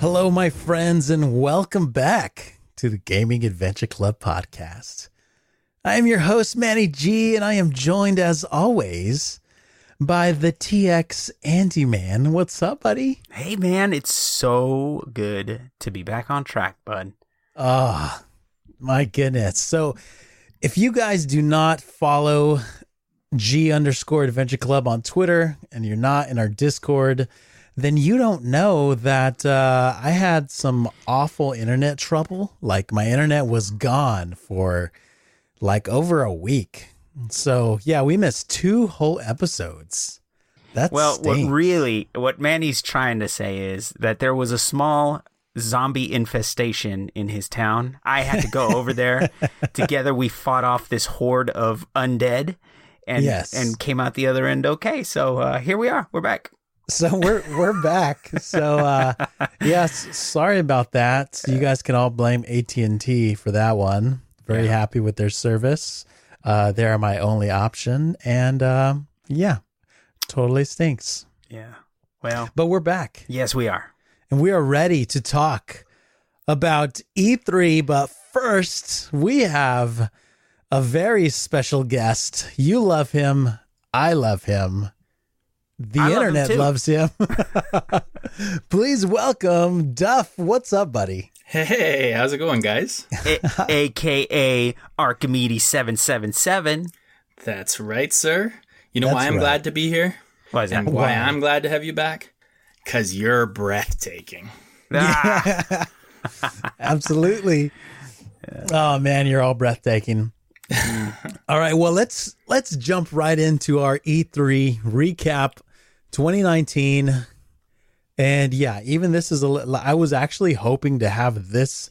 Hello, my friends, and welcome back to the Gaming Adventure Club podcast. I am your host, Manny G, and I am joined as always by the TX Andy Man. What's up, buddy? Hey, man, it's so good to be back on track, bud. Oh, my goodness. So, if you guys do not follow G underscore Adventure Club on Twitter and you're not in our Discord, then you don't know that uh, I had some awful internet trouble. Like my internet was gone for like over a week. So yeah, we missed two whole episodes. That's well, what really, what Manny's trying to say is that there was a small zombie infestation in his town. I had to go over there. Together, we fought off this horde of undead, and Yes. and came out the other end okay. So uh, here we are. We're back. So we're we're back. So uh yes, sorry about that. You guys can all blame AT&T for that one. Very Yeah. happy with their service. Uh they're my only option and um yeah, totally stinks. Yeah. Well, But we're back yes, we are. and we are ready to talk about E3, but first we have a very special guest. You love him, I love him. The I love him internet too. loves him. Please welcome Duff. What's up, buddy? Hey, how's it going, guys? A- AKA Archimedes seven seven seven. That's right, sir. You know That's why I'm right. glad to be here? Why is that? And why Why? I'm glad to have you back? Because you're breathtaking. Ah, Absolutely. Oh man, you're all breathtaking. all right, well let's let's jump right into our E3 recap 2019. And yeah, even this is a li- I was actually hoping to have this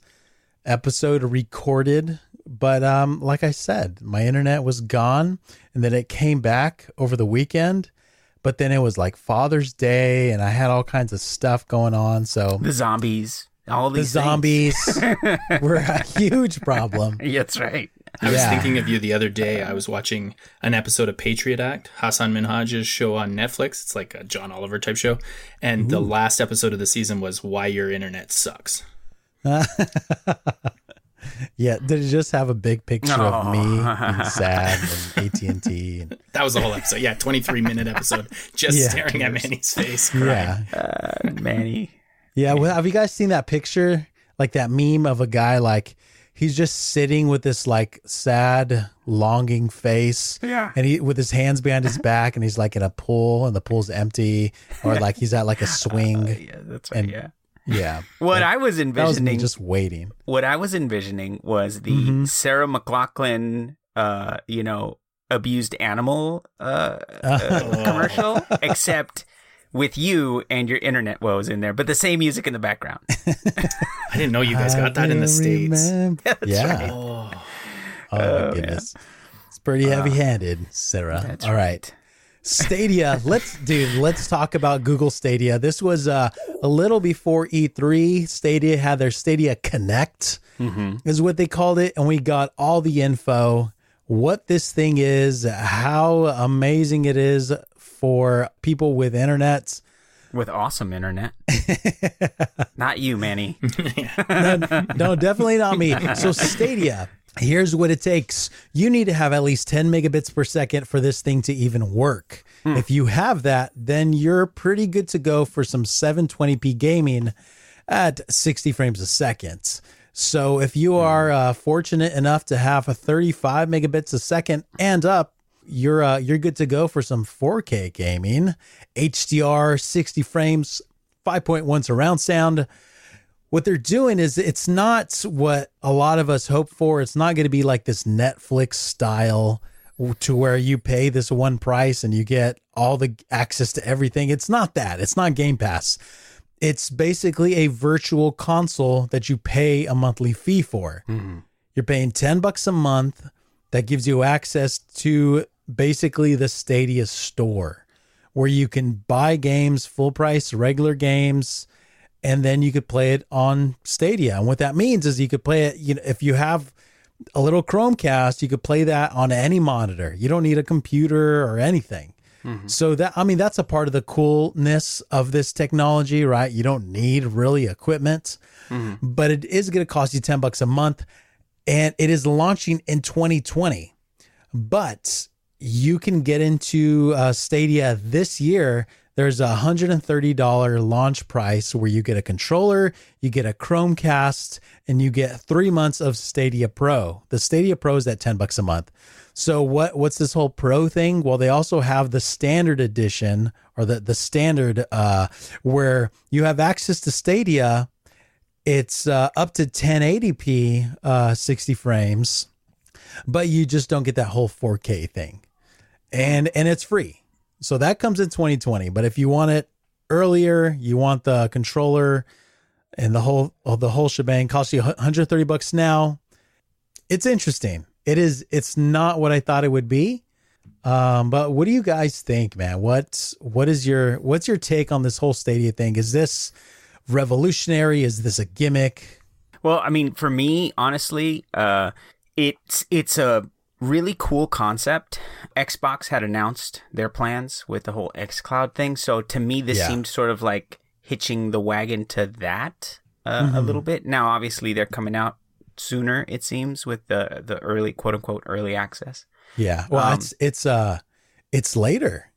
episode recorded, but um like I said, my internet was gone and then it came back over the weekend. But then it was like Father's Day and I had all kinds of stuff going on, so the zombies. All the these things. zombies were a huge problem. Yeah, That's right. I was thinking of you the other day. I was watching an episode of Patriot Act, Hassan Minhaj's show on Netflix. It's like a John Oliver type show. And the last episode of the season was Why Your Internet Sucks. Yeah, did it just have a big picture of Oh. me being sad and AT and T? That was the whole episode. Yeah, 23 minute episode. Just Yeah. staring at Manny's face. crying. Yeah, Uh, Manny. yeah. Well, have you guys seen that picture, like that meme of a guy like he's just sitting with this like sad, longing face, Yeah. and he with his hands behind his back, and he's like in a pool, and the pool's empty, or like he's at like a swing. Yeah, that's right. And- yeah. Yeah, What I was that was envisioning, just waiting. what I was envisioning was the Mhm. Sarah McLachlan, uh, you know, abused animal uh, uh, commercial, except with you and your internet woes in there, but the same music in the background. I didn't know you guys got that in the I States. remember- That's yeah. right. Oh, Oh, my goodness. It's pretty heavy handed, Sarah. That's All right. Stadia. let's dude, let's talk about Google Stadia. This was uh, a little before E3. Stadia had their Stadia Connect Mm-hmm. is what they called it and we got all the info what this thing is, how amazing it is for people with internets. With awesome internet. Not you, Manny. no, no, definitely not me. So Stadia, here's what it takes. You need to have at least 10 megabits per second for this thing to even work. If you have that, then you're pretty good to go for some 720p gaming at 60 frames a second. So if you are uh, fortunate enough to have a 35 megabits a second and up, you're uh, you're good to go for some 4K gaming, HDR 60 frames, 5.1 surround sound what they're doing is it's not what a lot of us hope for. It's not going to be like this Netflix style to where you pay this one price and you get all the access to everything. It's not that. It's not Game Pass. it's basically a virtual console that you pay a monthly fee for. You're paying 10 bucks a month that gives you access to basically the Stadia store where you can buy games full price, regular games, and then you could play it on Stadia. And what that means is you could play it, you know, if you have a little Chromecast, you could play that on any monitor. You don't need a computer or anything. Mm-hmm. So that I mean that's a part of the coolness of this technology, right? You don't need really equipment, mm-hmm. but it is going to cost you 10 bucks a month and it is launching in 2020. But you can get into uh, Stadia this year. There's a $130 launch price where you get a controller, you get a Chromecast, and you get three months of Stadia Pro. The Stadia Pro is at 10 bucks a month. So what what's this whole pro thing? Well, they also have the standard edition or the the standard uh where you have access to Stadia. It's uh, up to 1080p uh 60 frames, but you just don't get that whole 4K thing. And and it's free. So that comes in 2020, but if you want it earlier, you want the controller and the whole oh, the whole shebang costs you 130 bucks now. It's interesting. It is it's not what I thought it would be. Um, but what do you guys think, man? What what is your what's your take on this whole Stadia thing? Is this revolutionary? Is this a gimmick? Well, I mean, for me, honestly, uh, it's it's a really cool concept. Xbox had announced their plans with the whole XCloud thing, so to me, this Yeah. seemed sort of like hitching the wagon to that uh, a little bit. Now, obviously, they're coming out sooner. It seems with the the early quote unquote early access. Yeah. Well, Um, it's it's uh it's later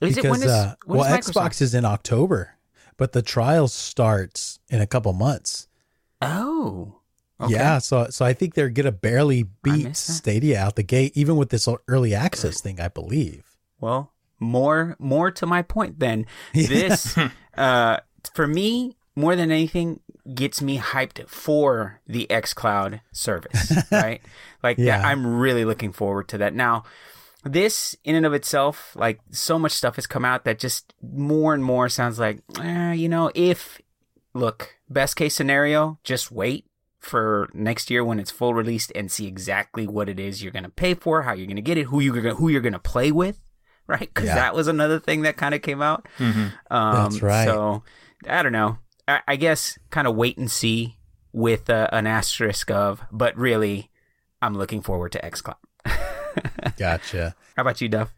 Is because it when is, uh, when well, is Xbox is in October, but the trial starts in a couple months. Oh, okay. Yeah, so so I think they're gonna barely beat. Stadia out the gate, even with this early access thing. I believe. Well, more more to my point then. This uh for me more than anything gets me hyped for the xCloud service, right? Like Yeah. that, I'm really looking forward to that. Now, this in and of itself, like so much stuff has come out that just more and more sounds like, eh, you know, if look, best case scenario, just wait for next year when it's full released and see exactly what it is you're going to pay for, how you're going to get it, who you're going who you're going to play with, right? Because Yeah. that was another thing that kind of came out. Um, That's right. So I don't know. I, I guess kind of wait and see with uh, an asterisk of, but really, I'm looking forward to XCloud. Gotcha. How about you, Duff?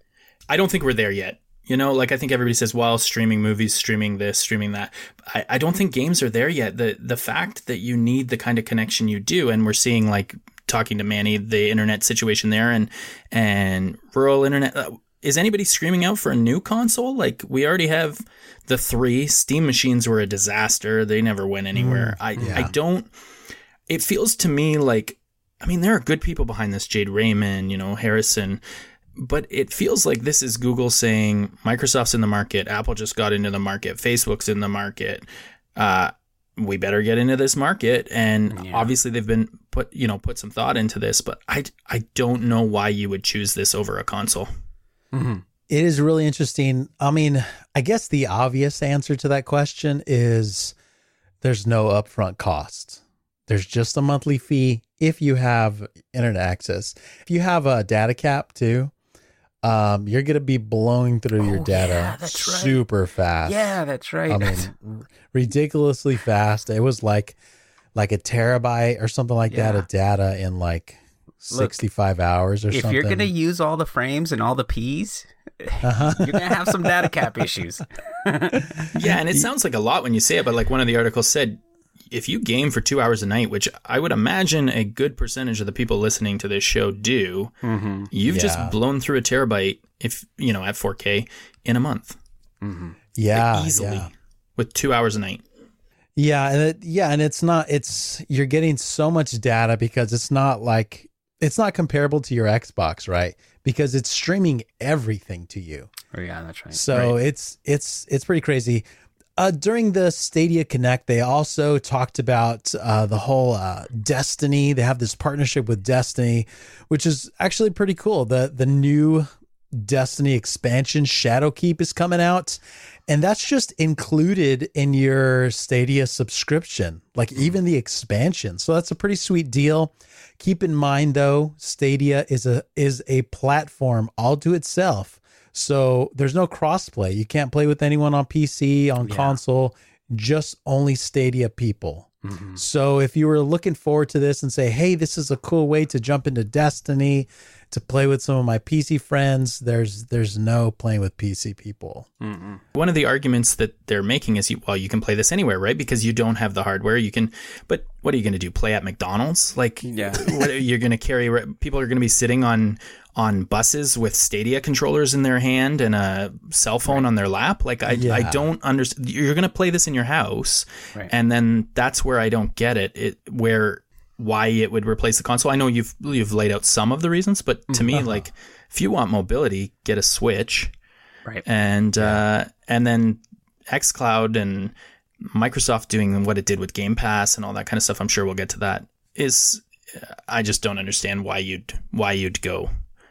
I don't think we're there yet. You know, like I think everybody says, well, streaming movies, streaming this, streaming that. I, I don't think games are there yet. The the fact that you need the kind of connection you do, and we're seeing like talking to Manny, the internet situation there, and and rural internet. uh, Is anybody screaming out for a new console? Like we already have the three Steam machines were a disaster. They never went anywhere. I I don't. It feels to me like I mean, there are good people behind this, Jade Raymond, you know, Harrison, but it feels like this is Google saying Microsoft's in the market, Apple just got into the market, Facebook's in the market. Uh, we better get into this market, and Yeah. obviously they've been put, you know, put some thought into this. But I, I don't know why you would choose this over a console. It is really interesting. I mean, I guess the obvious answer to that question is there's no upfront cost. There's just a monthly fee if you have internet access. If you have a data cap too, um, you're gonna be blowing through your Oh, data yeah, that's right. super fast. Yeah, that's right. I mean, ridiculously fast. It was like like a terabyte or something like that of data in like 65 hours or if something. If you're going to use all the frames and all the P's, Uh-huh. you're going to have some data cap issues. Yeah, and it sounds like a lot when you say it, but like one of the articles said, if you game for two hours a night, which I would imagine a good percentage of the people listening to this show do, mm-hmm. you've Yeah. just blown through a terabyte if you know at 4K in a month mm-hmm. yeah, easily yeah. with two hours a night. Yeah, and it, yeah, and it's not. It's you're getting so much data because it's not like it's not comparable to your Xbox, right? Because it's streaming everything to you. Oh, yeah, that's right. So it's it's it's pretty crazy. Uh, during the Stadia Connect, they also talked about uh, the whole uh, Destiny. They have this partnership with Destiny, which is actually pretty cool. the The new Destiny expansion Shadowkeep is coming out. And that's just included in your Stadia subscription, like even the expansion. So that's a pretty sweet deal. Keep in mind though, Stadia is a is a platform all to itself. So there's no crossplay. You can't play with anyone on PC, on Yeah. console, just only Stadia people. Mm-hmm. So if you were looking forward to this and say, "Hey, this is a cool way to jump into Destiny, to play with some of my PC friends," there's there's no playing with PC people. Mm-hmm. One of the arguments that they're making is, you, well, you can play this anywhere, right? Because you don't have the hardware. You can, but what are you going to do? Play at McDonald's? Like, Yeah. what, you're going to carry? People are going to be sitting on on buses with Stadia controllers in their hand and a cell phone on their lap. Like, I I don't understand. You're going to play this in your house, Right. and then that's where I don't get it. It where why it would replace the console. I know you've you've laid out some of the reasons, but to me, like, if you want mobility, get a Switch Right. and uh, and then XCloud and Microsoft doing what it did with Game Pass and all that kind of stuff. I'm sure we'll get to that. Is I just don't understand why you'd why you'd go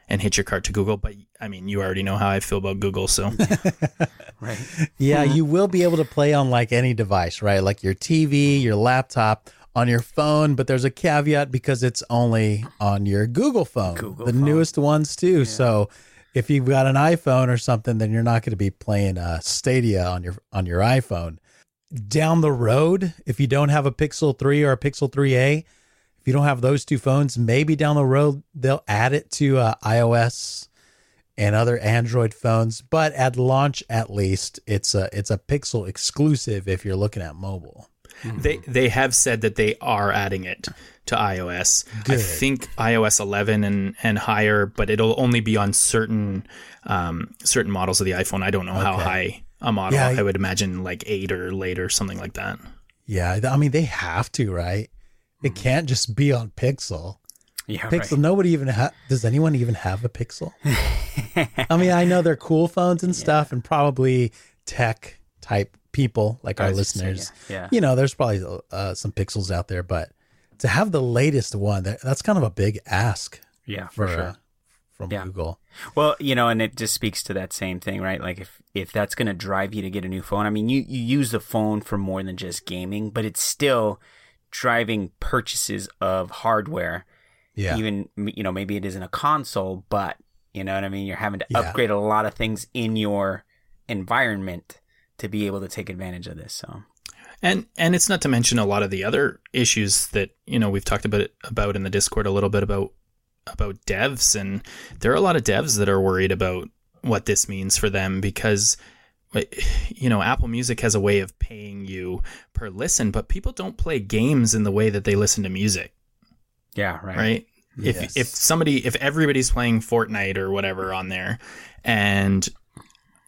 and hit your cart to Google. But I mean, you already know how I feel about Google, so Right. Yeah, you will be able to play on like any device, right? Like your TV, your laptop, on your phone, but there's a caveat because it's only on your Google phone, Google the phone. newest ones too. So if you've got an iPhone or something, then you're not going to be playing uh, Stadia on your on your iPhone. Down the road, if you don't have a Pixel 3 or a Pixel 3a, if you don't have those two phones, maybe down the road they'll add it to uh, iOS and other Android phones. But at launch, at least, it's a it's a Pixel exclusive if you're looking at mobile. They they have said that they are adding it to iOS. I think iOS 11 and and higher, but it'll only be on certain um, certain models of the iPhone. I don't know how high a model. Yeah, I would imagine like eight or later, something like that. Yeah, I mean they have to, right? It can't just be on Pixel. Yeah. Pixel. Right. Nobody even ha- does. Anyone even have a Pixel? I mean, I know they're cool phones and stuff, and probably tech type people like our was gonna say, listeners. yeah, yeah. You know, there's probably uh, some Pixels out there, but to have the latest one, that, that's kind of a big ask Yeah, for for sure. uh, from Yeah. Google. Well, you know, and it just speaks to that same thing, right? Like if if that's going to drive you to get a new phone, I mean, you you use the phone for more than just gaming, but it's still driving purchases of hardware. Yeah, Even you know, maybe it isn't a console, but you know what I mean. You're having to Yeah. upgrade a lot of things in your environment to be able to take advantage of this. So And and it's not to mention a lot of the other issues that you know we've talked about about in the Discord a little bit about about devs and there are a lot of devs that are worried about what this means for them because you know Apple Music has a way of paying you per listen but people don't play games in the way that they listen to music yeah, right. right? Yes. If if somebody if everybody's playing Fortnite or whatever on there and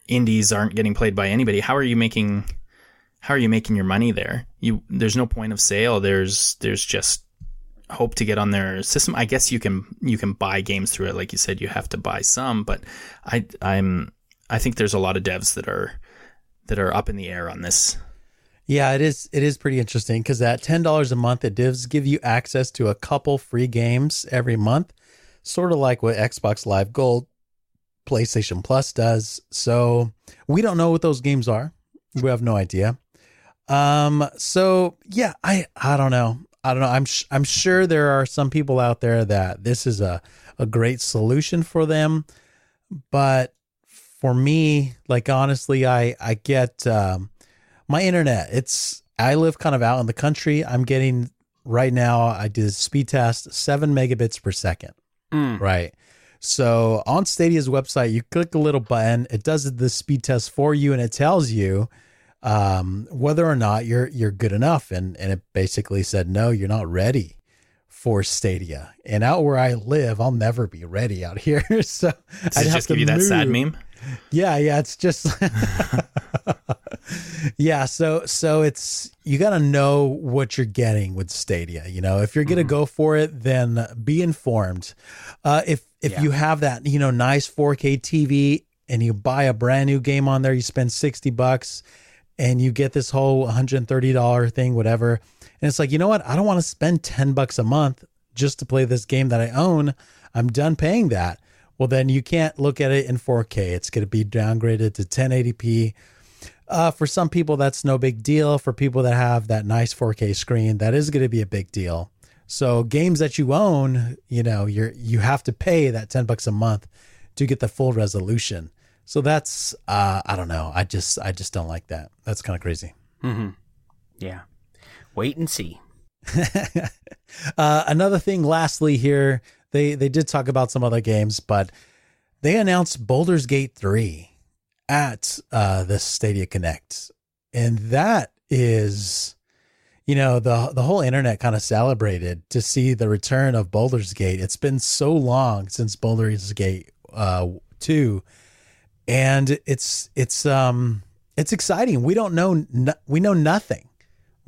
indies aren't getting played by anybody, how are you making how are you making your money there? You there's no point of sale. There's there's just hope to get on their system. I guess you can you can buy games through it like you said you have to buy some, but I I'm I think there's a lot of devs that are that are up in the air on this. Yeah, it is. It is pretty interesting because at ten dollars a month, it does give you access to a couple free games every month, sort of like what Xbox Live Gold, PlayStation Plus does. So we don't know what those games are. We have no idea. Um. So yeah, I I don't know. I don't know. I'm sh- I'm sure there are some people out there that this is a a great solution for them, but for me, like honestly, I I get. Um, my internet it's i live kind of out in the country i'm getting right now i did a speed test 7 megabits per second Mm. right so on stadia's website you click a little button it does the speed test for you and it tells you um, whether or not you're you're good enough and and it basically said no you're not ready for stadia and out where i live i'll never be ready out here so Does it just give you that sad meme? yeah, yeah, it's just Yeah, so so it's you got to know what you're getting with Stadia, you know. If you're going to go for it, then be informed. Uh if if Yeah. you have that, you know, nice 4K TV and you buy a brand new game on there, you spend 60 bucks and you get this whole $130 thing whatever. And it's like, you know what? I don't want to spend 10 bucks a month just to play this game that I own. I'm done paying that. well, then you can't look at it in 4K. It's going to be downgraded to 1080p. Uh, for some people, that's no big deal. For people that have that nice 4K screen, that is going to be a big deal. So games that you own, you know, you're you have to pay that 10 bucks a month to get the full resolution. So that's uh, I don't know. I just I just don't like that. That's kind of crazy. Mm-hmm. Yeah. Wait and see. uh, another thing, lastly, here they they did talk about some other games, but they announced Baldur's Gate three at uh, the Stadia Connect, and that is, you know, the the whole internet kind of celebrated to see the return of Baldur's Gate. It's been so long since Baldur's Gate uh, two, and it's it's um it's exciting. We don't know no, we know nothing.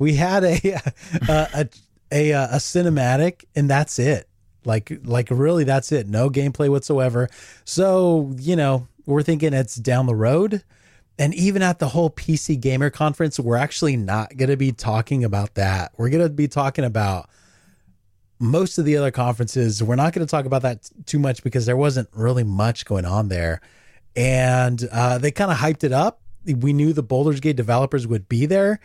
We had a a, a a a cinematic, and that's it. Like like really, that's it. No gameplay whatsoever. So you know we're thinking it's down the road. And even at the whole PC Gamer conference, we're actually not going to be talking about that. We're going to be talking about most of the other conferences. We're not going to talk about that too much because there wasn't really much going on there. And uh, they kind of hyped it up. We knew the Baldur's Gate developers would be there.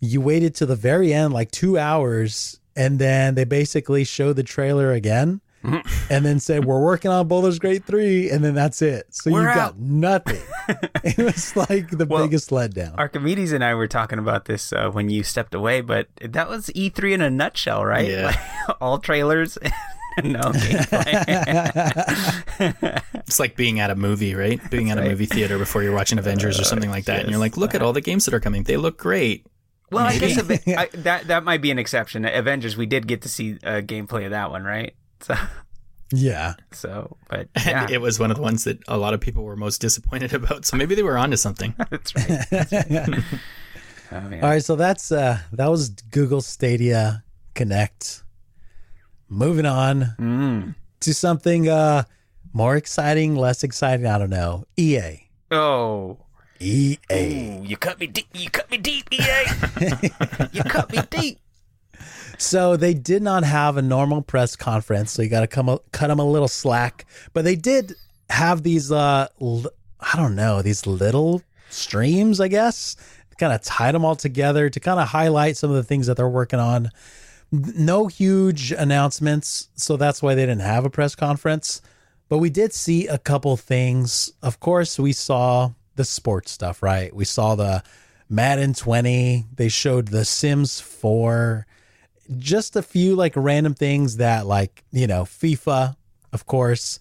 You waited to the very end, like two hours, and then they basically showed the trailer again and then said we're working on Baldur's Gate 3 and then that's it. So We're you got nothing. it was like the Well, biggest letdown. Archimedes and I were talking about this uh, when you stepped away, but that was E3 in a nutshell, right? Yeah. Like, all trailers, no gameplay. It's like being at a movie, right? Being at a movie theater before you're watching Avengers or something like that, and you're like, look at all the games that are coming. They look great. well, I guess Aven- I, that that might be an exception. Avengers, we did get to see uh, gameplay of that one, right? So, yeah. so, but yeah, it was one of the ones that a lot of people were most disappointed about. So maybe they were onto something. that's right. Oh, man. All right, so that's uh that was Google Stadia Connect. Moving on Mm. to something uh more exciting, less exciting, I don't know. EA. Oh, EA. Ooh, you cut me deep. You cut me deep, EA. you cut me deep. So they did not have a normal press conference, so you got to come cut them a little slack. But they did have these, uh, don't know, these little streams, I guess, kind of tied them all together to kind of highlight some of the things that they're working on. No huge announcements, so that's why they didn't have a press conference. But we did see a couple things. Of course, we saw the sports stuff, right? We saw the Madden 20. They showed the Sims 4 just a few like random things that like you know FIFA of course.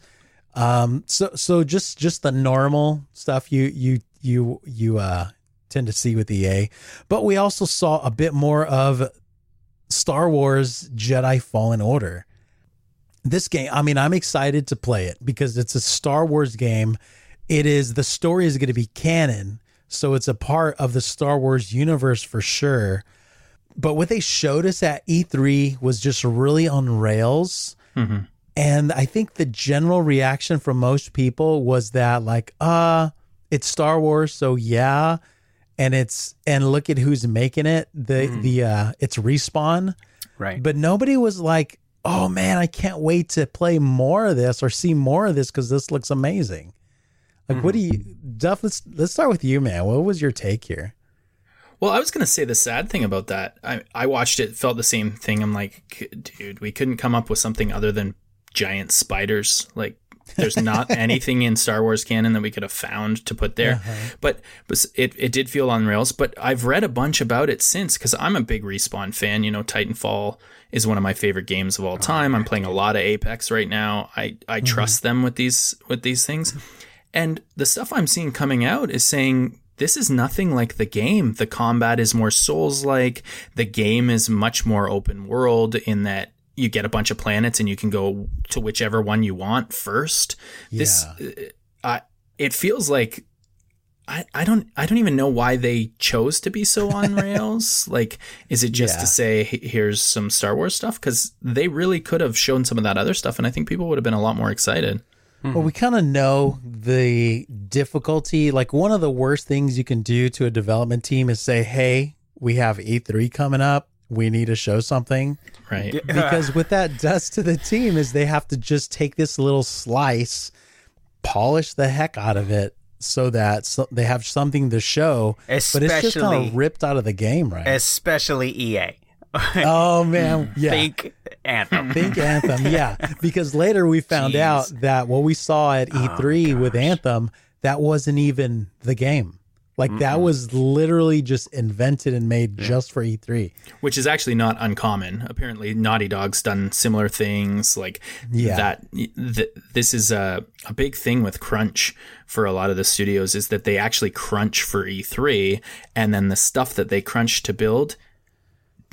Um so so just just the normal stuff you you you you uh tend to see with EA but we also saw a bit more of Star Wars Jedi Fallen Order. This game I mean I'm excited to play it because it's a Star Wars game. It is the story is going to be canon so it's a part of the Star Wars universe for sure but what they showed us at E3 was just really on rails. And I think the general reaction from most people was that like, uh, it's Star Wars, so yeah. And it's and look at who's making it. The the uh it's respawn. Right. But nobody was like, oh man, I can't wait to play more of this or see more of this because this looks amazing. Like, what do you, Duff? Let's let's start with you, man. What was your take here? Well, I was going to say the sad thing about that. I, I watched it, felt the same thing. I'm like, dude, we couldn't come up with something other than giant spiders. Like, there's not anything in Star Wars canon that we could have found to put there. Uh-huh. But, but it, it did feel on rails. But I've read a bunch about it since because I'm a big Respawn fan. You know, Titanfall is one of my favorite games of all oh, time. I'm playing a lot of Apex right now. I, I mm-hmm. trust them with these with these things. And the stuff I'm seeing coming out is saying this is nothing like the game. The combat is more Souls like. The game is much more open world in that you get a bunch of planets and you can go to whichever one you want first. Yeah. This, uh, I, it feels like I, I don't I don't even know why they chose to be so on rails. like, is it just Yeah. to say here's some Star Wars stuff? Because they really could have shown some of that other stuff, and I think people would have been a lot more excited. Well, we mm-hmm. kind of know the difficulty. Like one of the worst things you can do to a development team is say, "Hey, we have E3 coming up. We need to show something." Right. Because what that does to the team is they have to just take this little slice polish the heck out of it so that so they have something to show. but it's just kind of ripped out of the game, right? Especially EA. Oh man, yeah. Think Anthem. Think Anthem, yeah. Because later we found Jeez. out that what we saw at E3 with. Anthem, that wasn't even the game. Like that was literally just invented and made just for E E3. which is actually not uncommon. Apparently, Naughty Dog's done similar things like Yeah. that. Th- this is a, a big thing with crunch for a lot of the studios is that they actually crunch for E3, and then the stuff that they crunch to build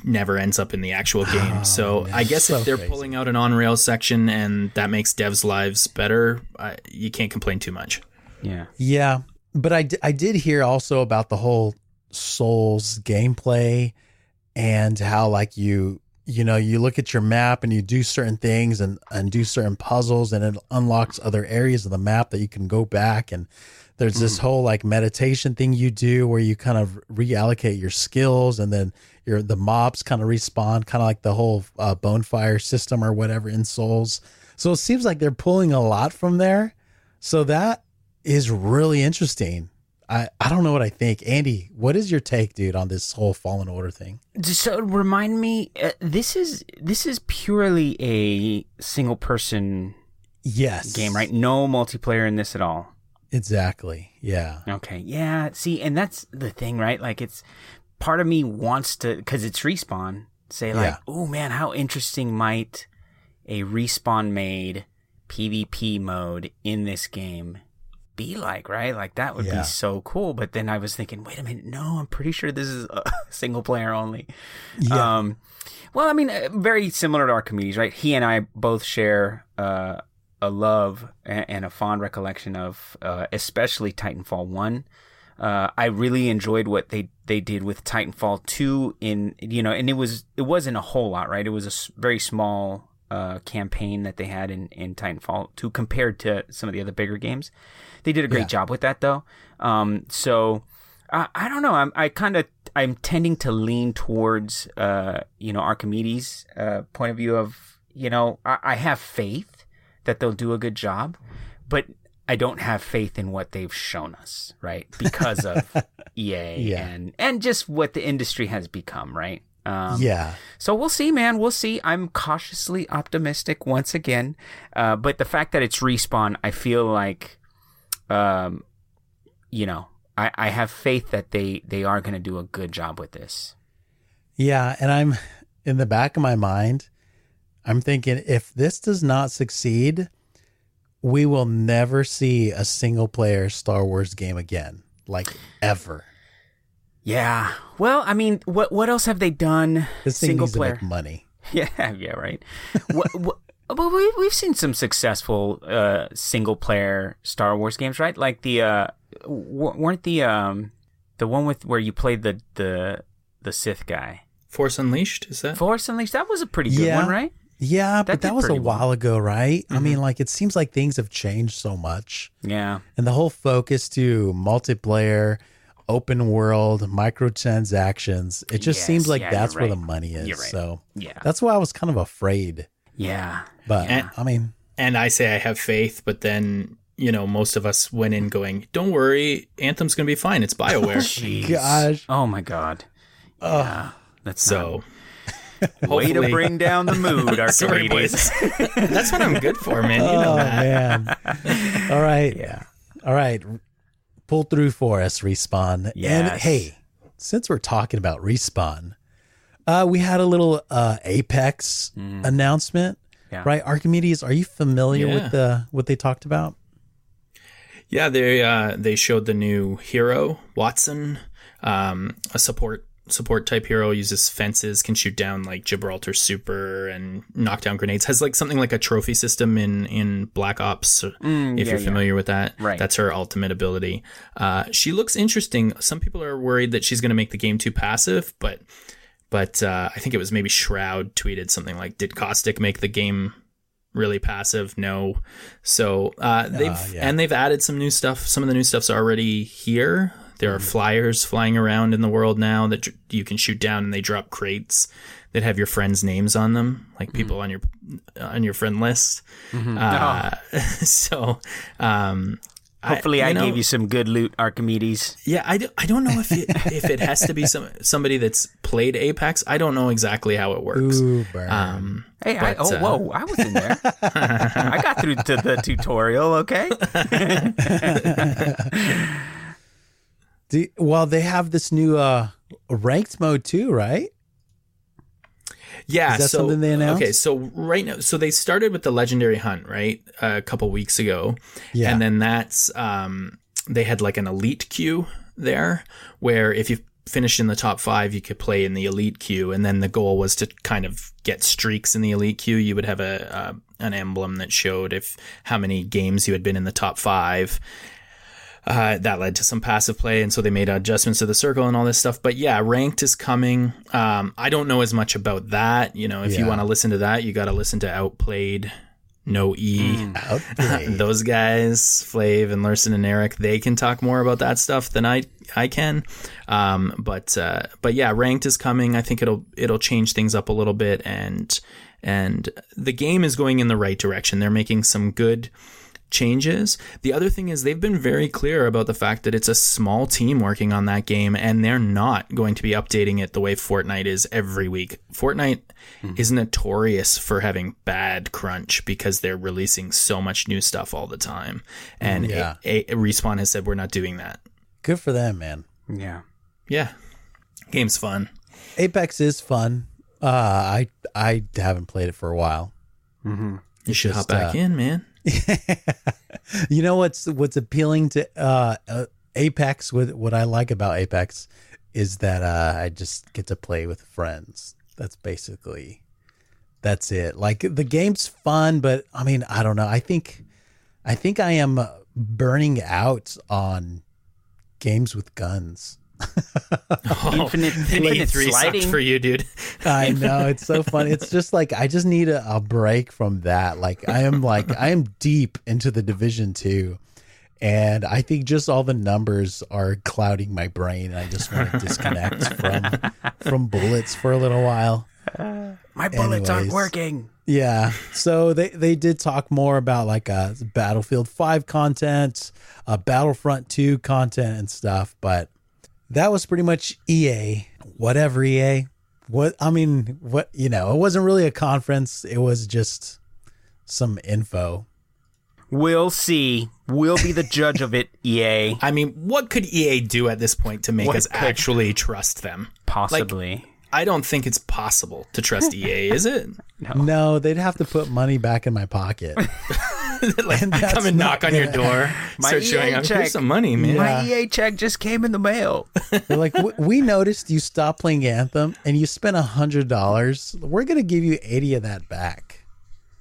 never ends up in the actual game. so I guess Oh, so if they're crazy. pulling out an on rail section and that makes devs' lives better, uh, you can't complain too much. Yeah. Yeah, but I, d- I did hear also about the whole Souls gameplay and how like you you know you look at your map and you do certain things and and do certain puzzles and it unlocks other areas of the map that you can go back and there's this whole like meditation thing you do where you kind of reallocate your skills and then your the mobs kind of respawn kind of like the whole uh, bonfire system or whatever in souls so it seems like they're pulling a lot from there so that is really interesting. I, I don't know what I think. Andy, what is your take, dude, on this whole Fallen Order thing? So remind me, uh, this is this is purely a single person Yes. game, right? No multiplayer in this at all. Exactly. Yeah. Okay. Yeah. See, and that's the thing, right? Like, it's part of me wants to, because it's respawn, say, like, Yeah. oh man, how interesting might a respawn made PvP mode in this game be like, right? Like, that would Yeah. be so cool. But then I was thinking, wait a minute, no, I'm pretty sure this is a single player only. Yeah. Um, well, I mean, uh, very similar to our Archimedes, right? He and I both share uh, a love and, a fond recollection of, uh, especially Titanfall One. Uh, I really enjoyed what they they did with Titanfall Two. In you know, and it was it wasn't a whole lot, right? It was a very small uh, campaign that they had in in Titanfall Two compared to some of the other bigger games. They did a great Yeah. job with that, though. Um, so I, I don't know. I'm I kind of I'm tending to lean towards uh, you know Archimedes' uh, point of view of you know I, I have faith that they'll do a good job, but I don't have faith in what they've shown us, right? Because of EA Yeah. and and just what the industry has become, right? Um, yeah. so we'll see, man. We'll see. I'm cautiously optimistic once again, uh, but the fact that it's respawn, I feel like, um, you know, I, I have faith that they they are going to do a good job with this. Yeah. And I'm in the back of my mind, I'm thinking if this does not succeed, we will never see a single player Star Wars game again, like ever. Yeah. Well, I mean, what what else have they done? This thing single needs player. to make money. Yeah, yeah, right. what, what, but we, we've seen some successful uh, single player Star Wars games, right? Like the uh, w- weren't the um, the one with where you played the the the Sith guy. Force Unleashed is that? Force Unleashed. That was a pretty good Yeah. one, right? Yeah, but that was a well. Mm-hmm. while ago, right? I mean, like it seems like things have changed so much. Yeah. And the whole focus to multiplayer, open world, microtransactions, it just Yes, seems like yeah, that's you're where the money is. Right. So Yeah. that's why I was kind of afraid. Yeah. But And- I mean, and I say I have faith, but then you know most of us went in going, "Don't worry, Anthem's going to be fine. It's Bioware." Jeez. gosh. Oh my God. Yeah. That's so not, way to bring down the mood, Archimedes. boys. That's what I'm good for, man. You know oh that. man. All right. yeah. All right. Pull through for us, Respawn. Yes. And hey, since we're talking about Respawn, uh, we had a little uh, Apex announcement. Mm. Yeah. Right, Archimedes, are you familiar Yeah. with the what they talked about? Yeah, they uh, they showed the new hero Wattson, um, a support support type hero uses fences, can shoot down like Gibraltar Super and knock down grenades. Has like something like a trophy system in in Black Ops. if Mm, yeah, you're yeah. familiar with that, Right. That's her ultimate ability. Uh, she looks interesting. Some people are worried that she's going to make the game too passive, but but uh, I think it was maybe Shroud tweeted something like, "Did Caustic make the game really passive? No." So uh, they've yeah. and they've added some new stuff. Some of the new stuff's already here. There are flyers flying around in the world now that you can shoot down, and they drop crates that have your friends' names on them, like people on your on your friend list. Uh, so, um, Hopefully, I, you know, gave you some good loot, Archimedes. Yeah, I, do, I don't know if it, if it has to be some somebody that's played Apex. I don't know exactly how it works. Ooh. Um, Hey, I, oh, uh, whoa, I was in there. I got through to the tutorial, okay? Do- well, they have this new uh ranked mode too, right? Yeah, Is that so something they announced? okay, so right now, so they started with the legendary hunt, right, a couple weeks ago, Yeah. and then that's um, they had like an elite queue there, where if you finished in the top five, you could play in the elite queue, and then the goal was to kind of get streaks in the elite queue. You would have a, a an emblem that showed if how many games you had been in the top five, uh, that led to some passive play, and so they made adjustments to the circle and all this stuff. But yeah, ranked is coming. Um, I don't know as much about that. You know, if you want to listen to that, you got to listen to Outplayed, No E. Outplayed. Those guys, Flav and Larson and Eric, they can talk more about that stuff than I I can. Um, but uh, but yeah, ranked is coming. I think it'll it'll change things up a little bit, and and the game is going in the right direction. They're making some good changes. The other thing is they've been very clear about the fact that it's a small team working on that game and they're not going to be updating it the way Fortnite is every week. Fortnite is notorious for having bad crunch because they're releasing so much new stuff all the time. And Yeah. a, a, Respawn has said we're not doing that. Good for them, man. Yeah. Yeah. Game's fun. Apex is fun. Uh, I I haven't played it for a while. You should hop back uh, in, man. You know what's what's appealing to uh, uh, Apex? With what I like about Apex is that uh, I just get to play with friends. That's basically that's it. Like the game's fun, but I mean, I don't know. I think I think I am uh, burning out on games with guns. Infinite, infinite E3 sucked sliding. for you, dude. I know it's so funny. It's just like I just need a, a break from that. Like I am like I am deep into the division two, and I think just all the numbers are clouding my brain. And I just want to disconnect from from bullets for a little while. My bullets aren't working. Yeah. So they they did talk more about like uh Battlefield 5 content, uh Battlefront 2 content and stuff, but that was pretty much EA. Whatever EA. What I mean, what you know, it wasn't really a conference, it was just some info. We'll see. We'll be the judge of it, EA. I mean, what could EA do at this point to make What us could- actually trust them? Possibly. I don't think it's possible to trust EA, is it? No, they'd have to put money back in my pocket. like, that's come and knock on your gonna- door, My start EA showing up. check. Here's some money, man. My EA check just came in the mail. They're like, "We- we noticed you stopped playing Anthem and you spent a hundred dollars. We're gonna give you eighty of that back.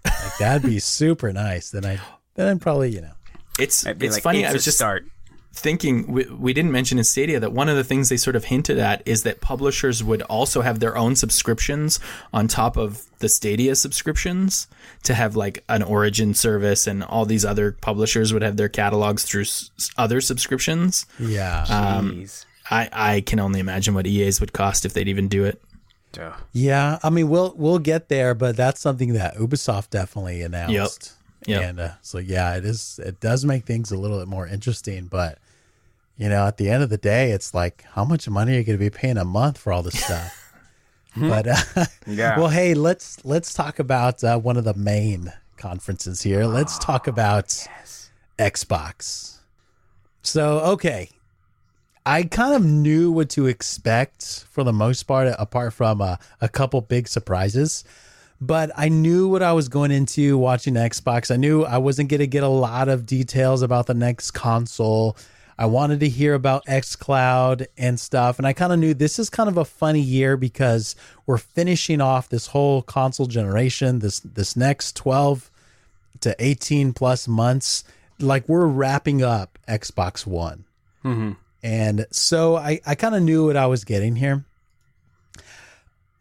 Like that'd be super nice. Then I, then I'd probably, you know, It's it's like, funny. It's I a was just start. Thinking we, we didn't mention in Stadia that one of the things they sort of hinted at is that publishers would also have their own subscriptions on top of the Stadia subscriptions to have like an Origin service, and all these other publishers would have their catalogs through s- other subscriptions. yeah, um, Jeez. I I can only imagine what EA's would cost if they'd even do it. Duh. yeah. I mean, we'll we'll get there, but that's something that Ubisoft definitely announced. Yep. And uh, so yeah, it is. It does make things a little bit more interesting, but you know, at the end of the day, it's like how much money are you going to be paying a month for all this stuff? but uh, Yeah. well, hey, let's let's talk about uh, one of the main conferences here. Let's talk about Xbox. So, okay, I kind of knew what to expect for the most part, apart from uh, a couple big surprises. But I knew what I was going into watching Xbox. I knew I wasn't going to get a lot of details about the next console. I wanted to hear about xCloud and stuff. And I kind of knew this is kind of a funny year because we're finishing off this whole console generation, this this next 12 to 18 plus months. Like we're wrapping up Xbox One. Mm-hmm. And so I, I kind of knew what I was getting here.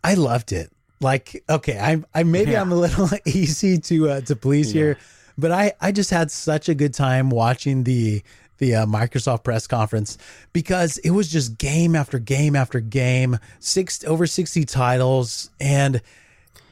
I loved it. Like, okay, I, I maybe Yeah. I'm a little easy to uh, to please here, but I, I just had such a good time watching the the uh, Microsoft press conference because it was just game after game after game, six over 60 titles and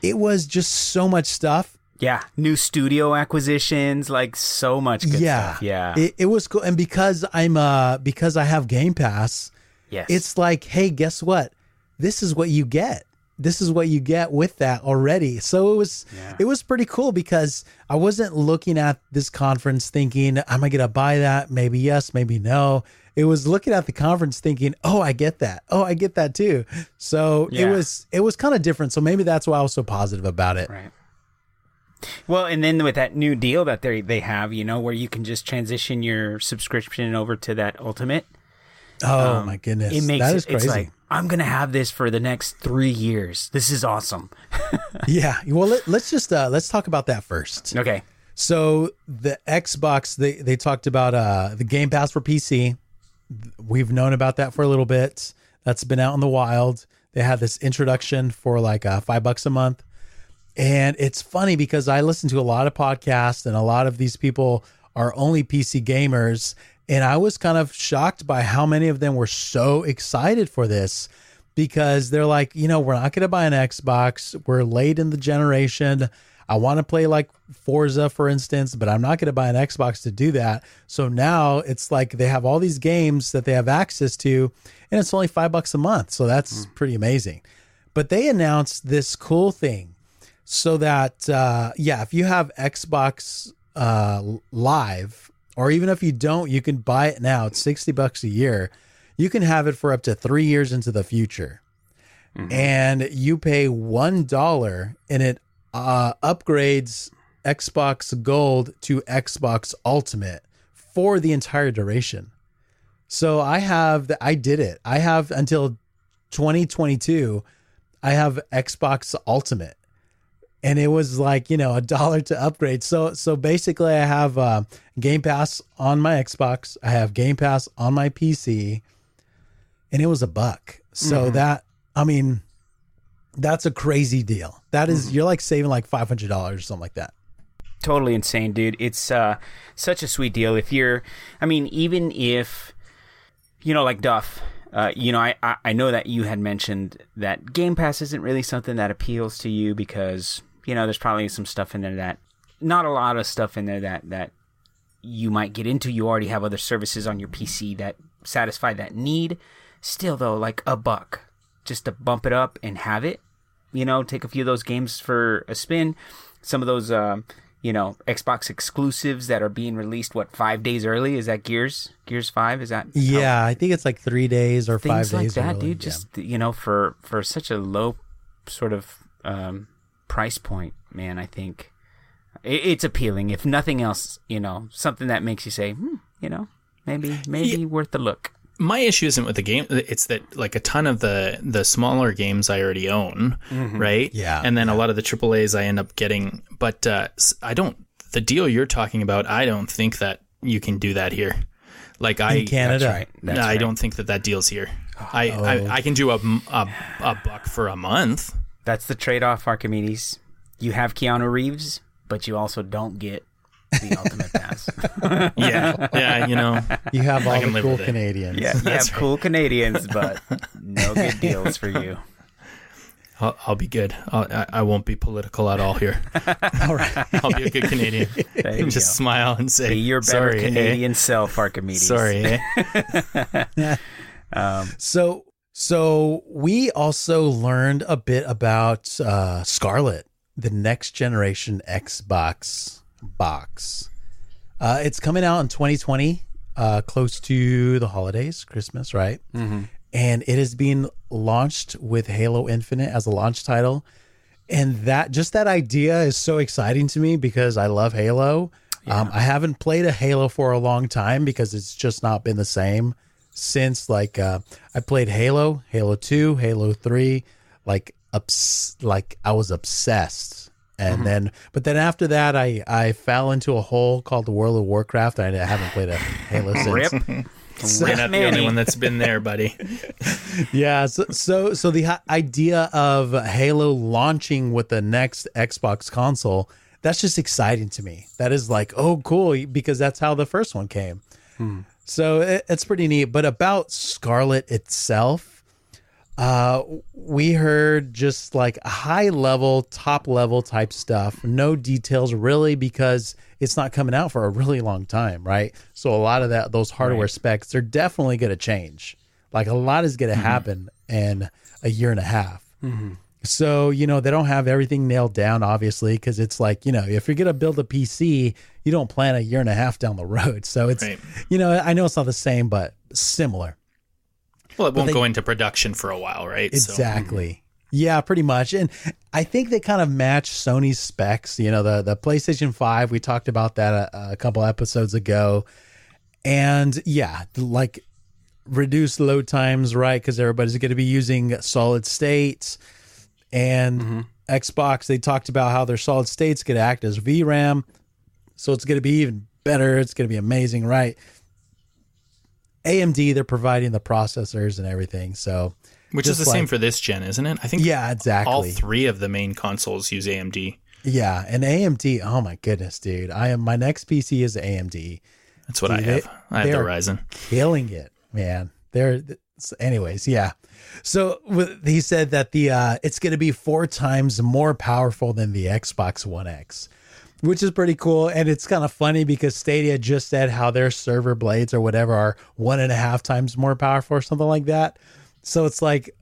it was just so much stuff. Yeah, new studio acquisitions, like so much good yeah. stuff. Yeah. It, it was cool and because I'm uh because I have Game Pass, yes. it's like, hey, guess what? This is what you get. This is what you get with that already. So it was Yeah. it was pretty cool because I wasn't looking at this conference thinking, am I gonna buy that? Maybe yes, maybe no. It was looking at the conference thinking, oh, I get that. Oh, I get that too. So it was it was kind of different. So maybe that's why I was so positive about it. Right. Well, and then with that new deal that they they have, you know, where you can just transition your subscription over to that ultimate. Oh um, my goodness. It makes that it, is it's like I'm gonna have this for the next three years. This is awesome. yeah. Well let, let's just uh let's talk about that first. Okay. So the Xbox, they they talked about uh the Game Pass for PC. We've known about that for a little bit. That's been out in the wild. They had this introduction for like uh, five bucks a month, and it's funny because I listen to a lot of podcasts, and a lot of these people are only PC gamers, and I was kind of shocked by how many of them were so excited for this because they're like, you know, we're not going to buy an Xbox. We're late in the generation. I want to play like Forza, for instance, but I'm not going to buy an Xbox to do that. So now it's like they have all these games that they have access to, and it's only five bucks a month. So that's pretty amazing. But they announced this cool thing so that, uh, yeah, if you have Xbox uh, Live, or even if you don't, you can buy it now. It's 60 bucks a year. You can have it for up to three years into the future. And you pay $1 and it uh, upgrades Xbox Gold to Xbox Ultimate for the entire duration. So I have the, I did it. I have until 2022. I have Xbox Ultimate, and it was like you know a dollar to upgrade. So so basically, I have uh, Game Pass on my Xbox. I have Game Pass on my PC, and it was a buck. So that I mean, that's a crazy deal. That is- you're like saving like five hundred dollars or something like that. totally insane, dude. It's uh, such a sweet deal. If you're, I mean, even if, you know, like Duff, uh, you know, I I know that you had mentioned that Game Pass isn't really something that appeals to you because you know there's probably some stuff in there that, not a lot of stuff in there that that you might get into. You already have other services on your PC that satisfy that need. Still, though, like a buck just to bump it up and have it. You know, take a few of those games for a spin. Some of those, um, you know, Xbox exclusives that are being released. What five days early? Is that Gears? Gears Five? Is that Yeah, I think it's like three days or things five like days. that, early. dude? Yeah. Just you know, for for such a low sort of um, price point, man. I think it, it's appealing. If nothing else, you know, something that makes you say, hmm, you know, maybe maybe worth the look. my issue isn't with the game it's that like a ton of the the smaller games i already own right Yeah, and then a lot of the triple a's i end up getting but uh s- i don't the deal you're talking about i don't think that you can do that here like i in Canada. That's right. That's no, i right. don't think that that deal's here I, I i can do a a buck for a month That's the trade-off, Archimedes. You have Keanu Reeves, but you also don't get the Ultimate Pass. yeah yeah you know You have all the cool. Canadians. Yeah, you have cool Canadians, but no good deals for you. i'll, I'll be good I'll, I, I won't be political at all here All right. i'll be a good canadian There you just go. smile and say Be your better sorry eh? Canadian self, Archimedes. sorry eh? So so we also learned a bit about uh Scarlett, the next generation Xbox box. Uh it's coming out in 2020, uh close to the holidays, Christmas, right? Mm-hmm. And it is being launched with Halo Infinite as a launch title. And that just that idea is so exciting to me because I love Halo. Um, I haven't played a Halo for a long time because it's just not been the same since like uh, I played Halo, Halo Two, Halo Three, like obs- like I was obsessed. And then, but then after that, I I fell into a hole called the World of Warcraft. I haven't played a Halo since. Rip. You're not the only one that's been there, buddy. Yeah, so so so the idea of Halo launching with the next Xbox console, that's just exciting to me. That is like, oh cool, because that's how the first one came. So it, it's pretty neat. But about Scarlett itself, uh, we heard just like high level, top level type stuff. No details really because it's not coming out for a really long time, right? So a lot of that, those hardware Right. specs, they're definitely going to change. Like a lot is going to happen in a year and a half. So, you know, they don't have everything nailed down, obviously, because it's like, you know, if you're going to build a PC, you don't plan a year and a half down the road. So it's, Right. you know, I know it's not the same, but similar. Well, it won't they- go into production for a while, right? So- Exactly. Mm-hmm. Yeah, pretty much. And I think they kind of match Sony's specs. You know, the the PlayStation 5, we talked about that a, a couple episodes ago. And yeah, like reduce load times, right? Because everybody's going to be using solid states. And mm-hmm. Xbox, they talked about how their solid states could act as VRAM. So it's going to be even better. It's going to be amazing, right? AMD, they're providing the processors and everything. So which is the same for this gen, isn't it? I think yeah, exactly. all three of the main consoles use AMD. Yeah, and AMD. Oh my goodness, dude! I am my next PC is AMD, That's what Dude, I they- have. I have the Ryzen. killing it, man. They're anyways, yeah. So he said that the uh, it's going to be four times more powerful than the Xbox One X, which is pretty cool. And it's kind of funny because Stadia just said how their server blades or whatever are one and a half times more powerful or something like that. So it's like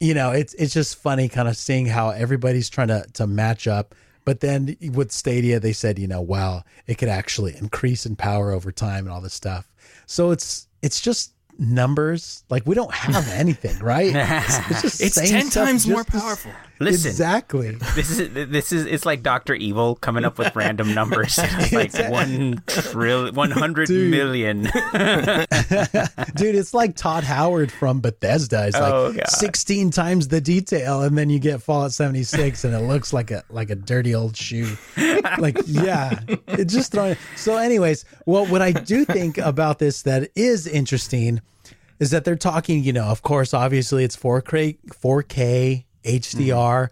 you know, it's it's just funny kind of seeing how everybody's trying to to match up. But then with Stadia, they said, you know, wow, it could actually increase in power over time and all this stuff. So it's it's just numbers. Like we don't have anything, right? It's, just It's ten stuff times more just to- powerful. Listen, Exactly. this is this is it's like Doctor Evil coming up with random numbers. Like one trillion, one hundred Dude. Dude, it's like Todd Howard from Bethesda. It's like Oh. 16 times the detail, and then you get Fallout 76 and it looks like a like a dirty old shoe. like, yeah. It just throwing so anyways, well, what I do think about this that is interesting is that they're talking, you know, of course, obviously it's 4K 4K HDR.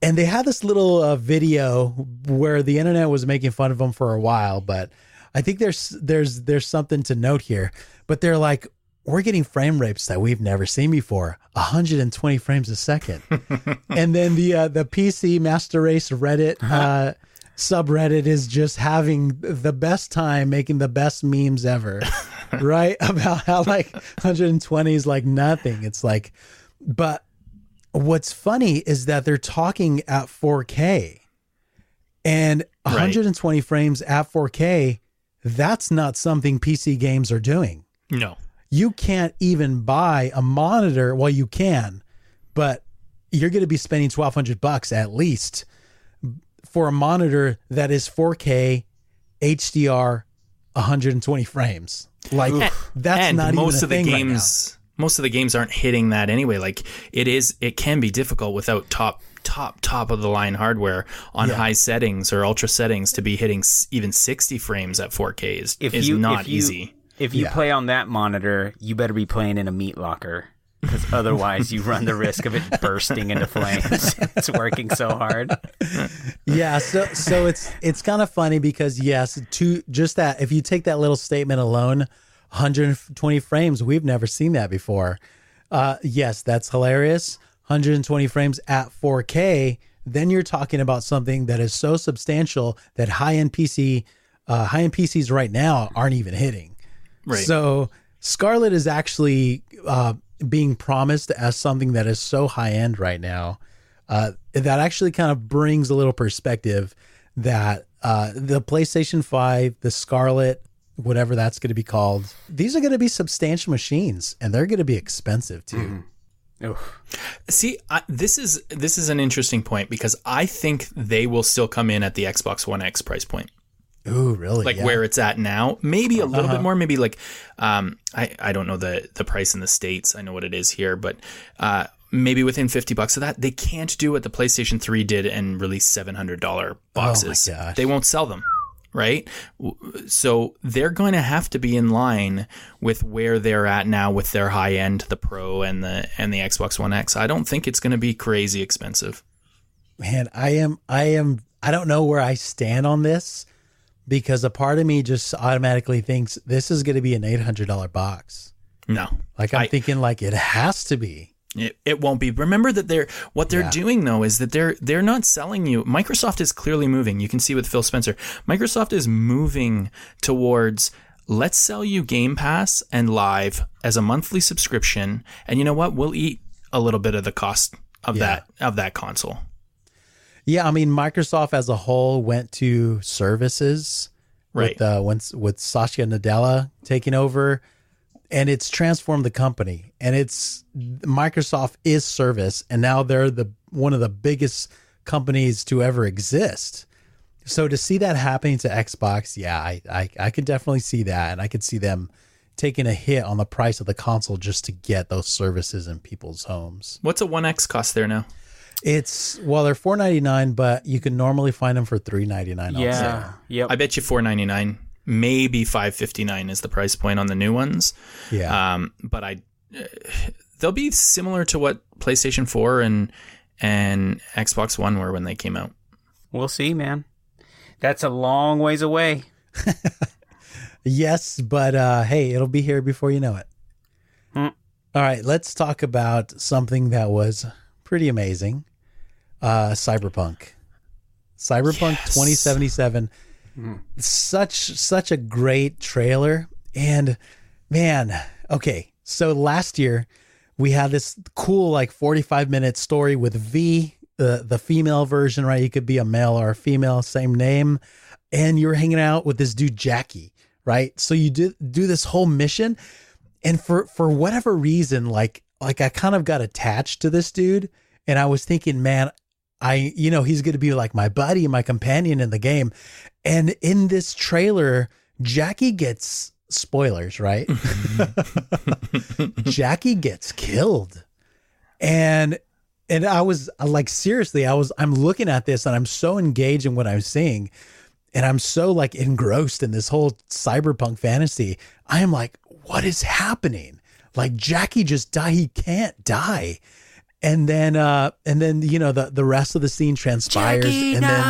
And they had this little uh, video where the internet was making fun of them for a while, but I think there's there's there's something to note here. But they're like, we're getting frame rates that we've never seen before, 120 frames a second. and then the uh, the PC Master Race Reddit uh, subreddit is just having the best time making the best memes ever, right? About how like 120 is like nothing. It's like, but what's funny is that they're talking at 4K and 120 frames at 4K. That's not something PC games are doing. No. You can't even buy a monitor. Well, you can, but you're going to be spending 1200 bucks at least for a monitor that is 4K HDR 120 frames. Like that's and not most even a of the thing right now. Games most of the games aren't hitting that anyway like it is it can be difficult without top top top of the line hardware on Yeah. high settings or ultra settings to be hitting even 60 frames at 4k is, If is you not if you, easy If you Yeah. play on that monitor, you better be playing in a meat locker. Because otherwise, you run the risk of it bursting into flames. it's working so hard. yeah so so it's it's kind of funny because yes to just that if you take that little statement alone 120 frames. We've never seen that before. Uh yes that's hilarious. 120 frames at 4k then you're talking about something that is so substantial that high-end pc uh, high-end pcs right now aren't even hitting. Right. So Scarlett is actually uh, being promised as something that is so high end right now. Uh, that actually kind of brings a little perspective that uh, the PlayStation 5, the Scarlett, whatever that's going to be called, these are going to be substantial machines and they're going to be expensive too. See, I, this is this is an interesting point because I think they will still come in at the Xbox One X price point, Ooh, really? like Yeah. where it's at now. Maybe a little Uh-huh. bit more. Maybe like, um, I I don't know the the price in the states. I know what it is here, but uh, maybe within fifty bucks of that, they can't do what the PlayStation Three did and release seven hundred dollar boxes. gosh. They won't sell them. Right, so they're going to have to be in line with where they're at now with their high end, the Pro and the and the Xbox One X. I don't think it's going to be crazy expensive. man, I am, I am, I don't know where I stand on this, because a part of me just automatically thinks this is going to be an eight hundred dollar box. No, Like I'm I- thinking, like it has to be. It, it won't be. Remember that they're what they're Yeah. doing though is that they're they're not selling you. Microsoft is clearly moving. You can see with Phil Spencer. Microsoft is moving towards let's sell you Game Pass and Live as a monthly subscription, and you know what? We'll eat a little bit of the cost of Yeah. that of that console. Yeah, I mean, Microsoft as a whole went to services Right. with uh, when, with Satya Nadella taking over, and it's transformed the company. And it's Microsoft is service, and now they're the one of the biggest companies to ever exist. So to see that happening to Xbox, yeah, I I, I could definitely see that, and I could see them taking a hit on the price of the console just to get those services in people's homes. What's a One X cost there now? It's well, they're four ninety nine, but you can normally find them for three ninety nine. Yeah. Yep. I bet you four ninety nine, maybe 559 is the price point on the new ones. Yeah. Um, but I they'll be similar to what PlayStation 4 and and Xbox 1 were when they came out. We'll see, man. That's a long ways away. yes, but uh, hey, it'll be here before you know it. Mm. All right, let's talk about something that was pretty amazing. Uh, Cyberpunk. Cyberpunk yes. 2077 Mm. Such such a great trailer. And man, okay. So last year we had this cool like 45 minute story with V, the the female version, right? You could be a male or a female, same name. And you're hanging out with this dude Jackie, right? So you do do this whole mission. And for for whatever reason, like like I kind of got attached to this dude. And I was thinking, man, I, you know, he's going to be like my buddy, my companion in the game and in this trailer, Jackie gets spoilers, right? Jackie gets killed, and and I was like seriously, I was I'm looking at this and I'm so engaged in what I'm seeing and I'm so like engrossed in this whole cyberpunk fantasy. I am like, what is happening? Like Jackie just die. He can't die. And then uh and then you know the the rest of the scene transpires and then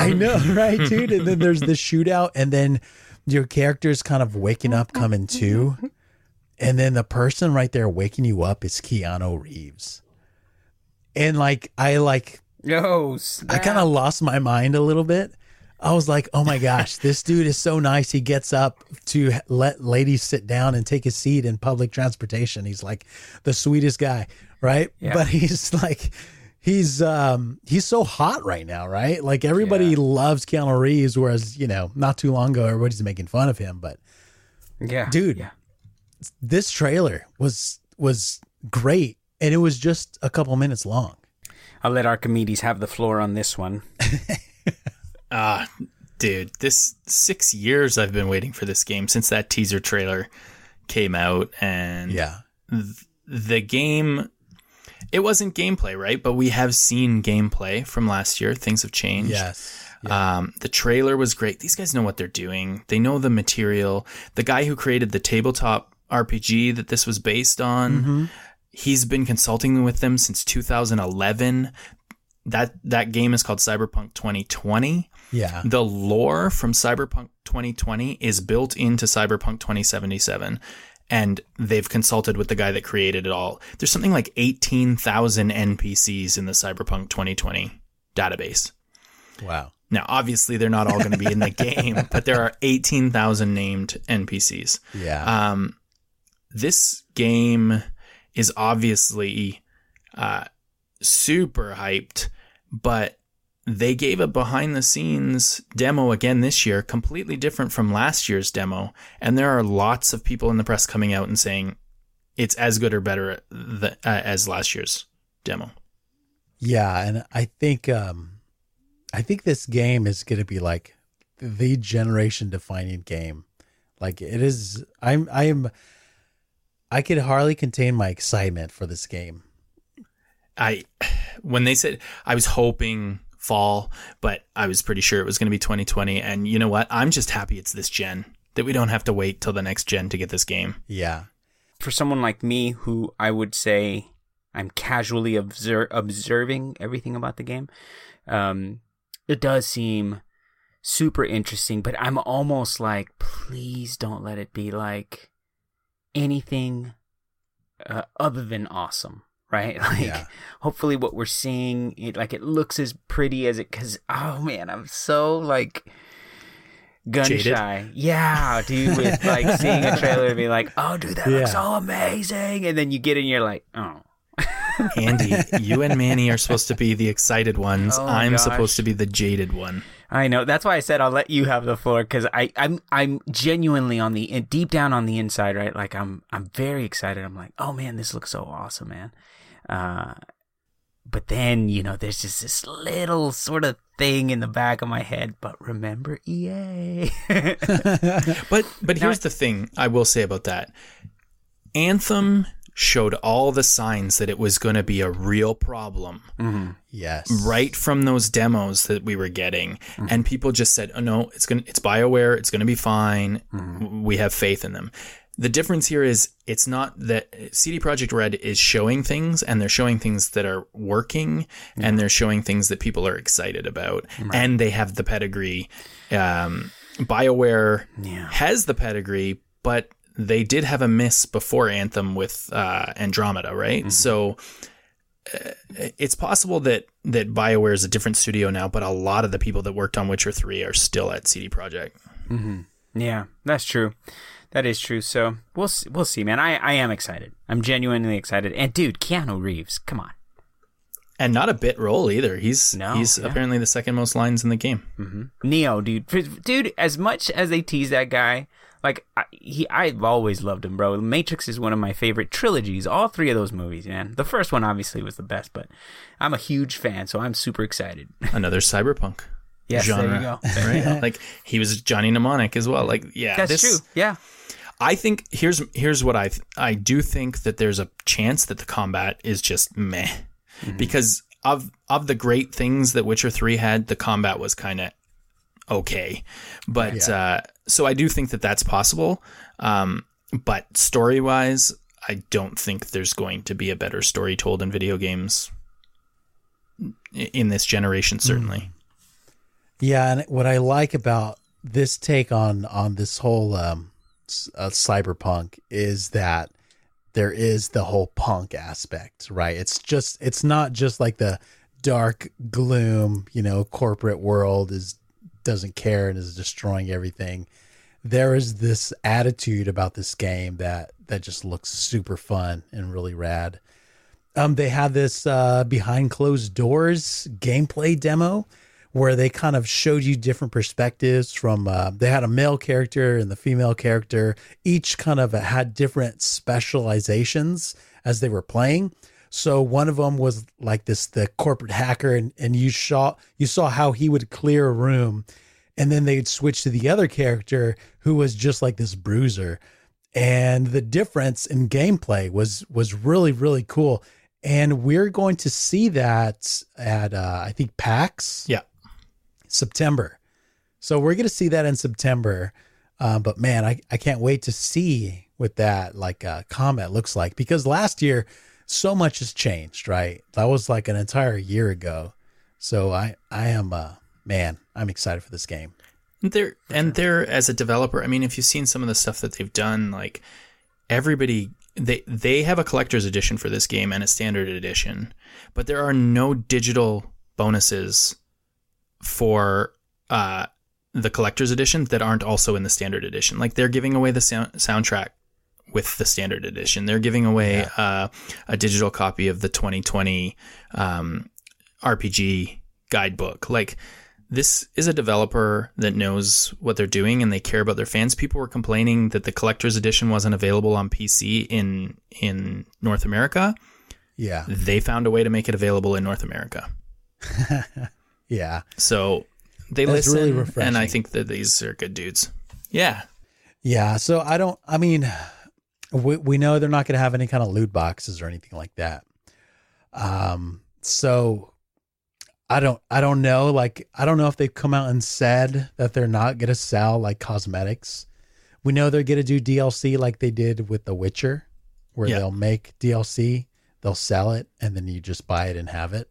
I know, right, dude? And then there's the shootout and then your character's kind of waking up coming to. And then the person right there waking you up is Keanu Reeves. And like I like Yo, I kind of lost my mind a little bit. I was like, oh my gosh, this dude is so nice. He gets up to let ladies sit down and take a seat in public transportation. He's like the sweetest guy, right? Yeah. But he's like, he's um he's so hot right now, right? Like everybody Yeah. loves Keanu Reeves, whereas you know not too long ago everybody's making fun of him. But yeah, dude, Yeah. this trailer was was great, and it was just a couple minutes long. I'll let Archimedes have the floor on this one. Ah, dude, this six years I've been waiting for this game since that teaser trailer came out, and Yeah, the game. It wasn't gameplay, right? But we have seen gameplay from last year. Things have changed. yes, Um, the trailer was great. These guys know what they're doing. They know the material. The guy who created the tabletop RPG that this was based on, he's been consulting with them since 2011. That that game is called Cyberpunk 2020. yeah. The lore from Cyberpunk 2020 is built into Cyberpunk 2077. And they've consulted with the guy that created it all. There's something like 18,000 NPCs in the Cyberpunk 2020 database. Wow. Now, obviously, they're not all going to be in the game, but there are 18,000 named NPCs. Yeah. Um, this game is obviously uh, super hyped, but they gave a behind the scenes demo again this year, completely different from last year's demo. And there are lots of people in the press coming out and saying it's as good or better th- uh, as last year's demo. Yeah, and I think um I think this game is going to be like the generation defining game. Like it is I'm I am I could hardly contain my excitement for this game. I when they said I was hoping fall, but I was pretty sure it was going to be 2020. And you know what? I'm just happy it's this gen that we don't have to wait till the next gen to get this game. Yeah. For someone like me, who I would say I'm casually obser- observing everything about the game, um, it does seem super interesting, but I'm almost like, please don't let it be like anything uh, other than awesome, right? Like, Yeah. hopefully, what we're seeing, it, like, it looks as pretty as it. Because, oh man, I'm so like gun Jaded? shy. Yeah, dude. With like seeing a trailer and being like, oh, dude, that looks so amazing, and then you get in, you're like, oh. Andy, you and Manny are supposed to be the excited ones. Oh, I'm gosh. supposed to be the jaded one. I know. That's why I said I'll let you have the floor because I I'm I'm genuinely on the deep down on the inside, right? Like I'm I'm very excited. I'm like, oh man, this looks so awesome, man. Uh, but then you know, there's just this little sort of thing in the back of my head. But remember, EA. But but here's the thing I will say about that. Anthem showed all the signs that it was going to be a real problem mm-hmm. Yes. right from those demos that we were getting mm-hmm. and people just said oh no it's going to it's BioWare it's going to be fine mm-hmm. we have faith in them the difference here is it's not that CD Projekt Red is showing things and they're showing things that are working and they're showing things that people are excited about and they have the pedigree um, BioWare Yeah. has the pedigree but they did have a miss before Anthem with uh, Andromeda right so it's possible that that BioWare is a different studio now, but a lot of the people that worked on Witcher 3 are still at CD Projekt. yeah, that's true. That is true. So we'll see, we'll see, man. I I am excited. I'm genuinely excited. And dude, Keanu Reeves, come on. And not a bit role either. He's No, he's yeah. apparently the second most lines in the game. Mm-hmm. Neo, dude, dude. As much as they tease that guy, like I, he, I've always loved him, bro. Matrix is one of my favorite trilogies. All three of those movies, man. The first one obviously was the best, but I'm a huge fan, so I'm super excited. Another cyberpunk Yes, there you go. Right? like he was Johnny Mnemonic as well. Like yeah, That's this, true. Yeah, I think here's here's what I th- I do think that there's a chance that the combat is just meh. Mm-hmm. because of of the great things that Witcher 3 had the combat was kind of okay. But uh so I do think that that's possible. Um but story wise I don't think there's going to be a better story told in video games in this generation certainly. Yeah, and what I like about this take on on this whole um, uh, cyberpunk is that there is the whole punk aspect, right? It's just it's not just like the dark gloom, you know, corporate world is doesn't care and is destroying everything. There is this attitude about this game that that just looks super fun and really rad. Um, they had this uh, behind closed doors gameplay demo where they kind of showed you different perspectives from. Uh, they had a male character and the female character. Each kind of had different specializations as they were playing. So one of them was like this the corporate hacker, and and you saw you saw how he would clear a room, and then they'd switch to the other character who was just like this bruiser and the difference in gameplay was was really really cool and we're going to see that at uh, i think pax yeah september. So we're going to see that in september uh, but man I, I can't wait to see what that like uh, combat looks like because last year so much has changed right? That was like an entire year ago. So i i am uh man i'm excited for this game. They're and they're as a developer. I mean, if you've seen some of the stuff that they've done, like everybody, they they have a collector's edition for this game and a standard edition, but there are no digital bonuses for uh, the collector's edition that aren't also in the standard edition. Like they're giving away the sound, soundtrack with the standard edition. They're giving away uh, a digital copy of the 2020 um, RPG guidebook. Like this is a developer that knows what they're doing and they care about their fans. People were complaining that the collector's edition wasn't available on PC in in North America. yeah They found a way to make it available in North America. yeah So they That's listen, really and I think that these are good dudes. Yeah, Yeah, so I don't. I mean, we we know they're not going to have any kind of loot boxes or anything like that. Um, so I don't. I don't know. Like, I don't know if they've come out and said that they're not going to sell like cosmetics. We know they're going to do DLC like they did with The Witcher, where Yeah. they'll make DLC, they'll sell it, and then you just buy it and have it.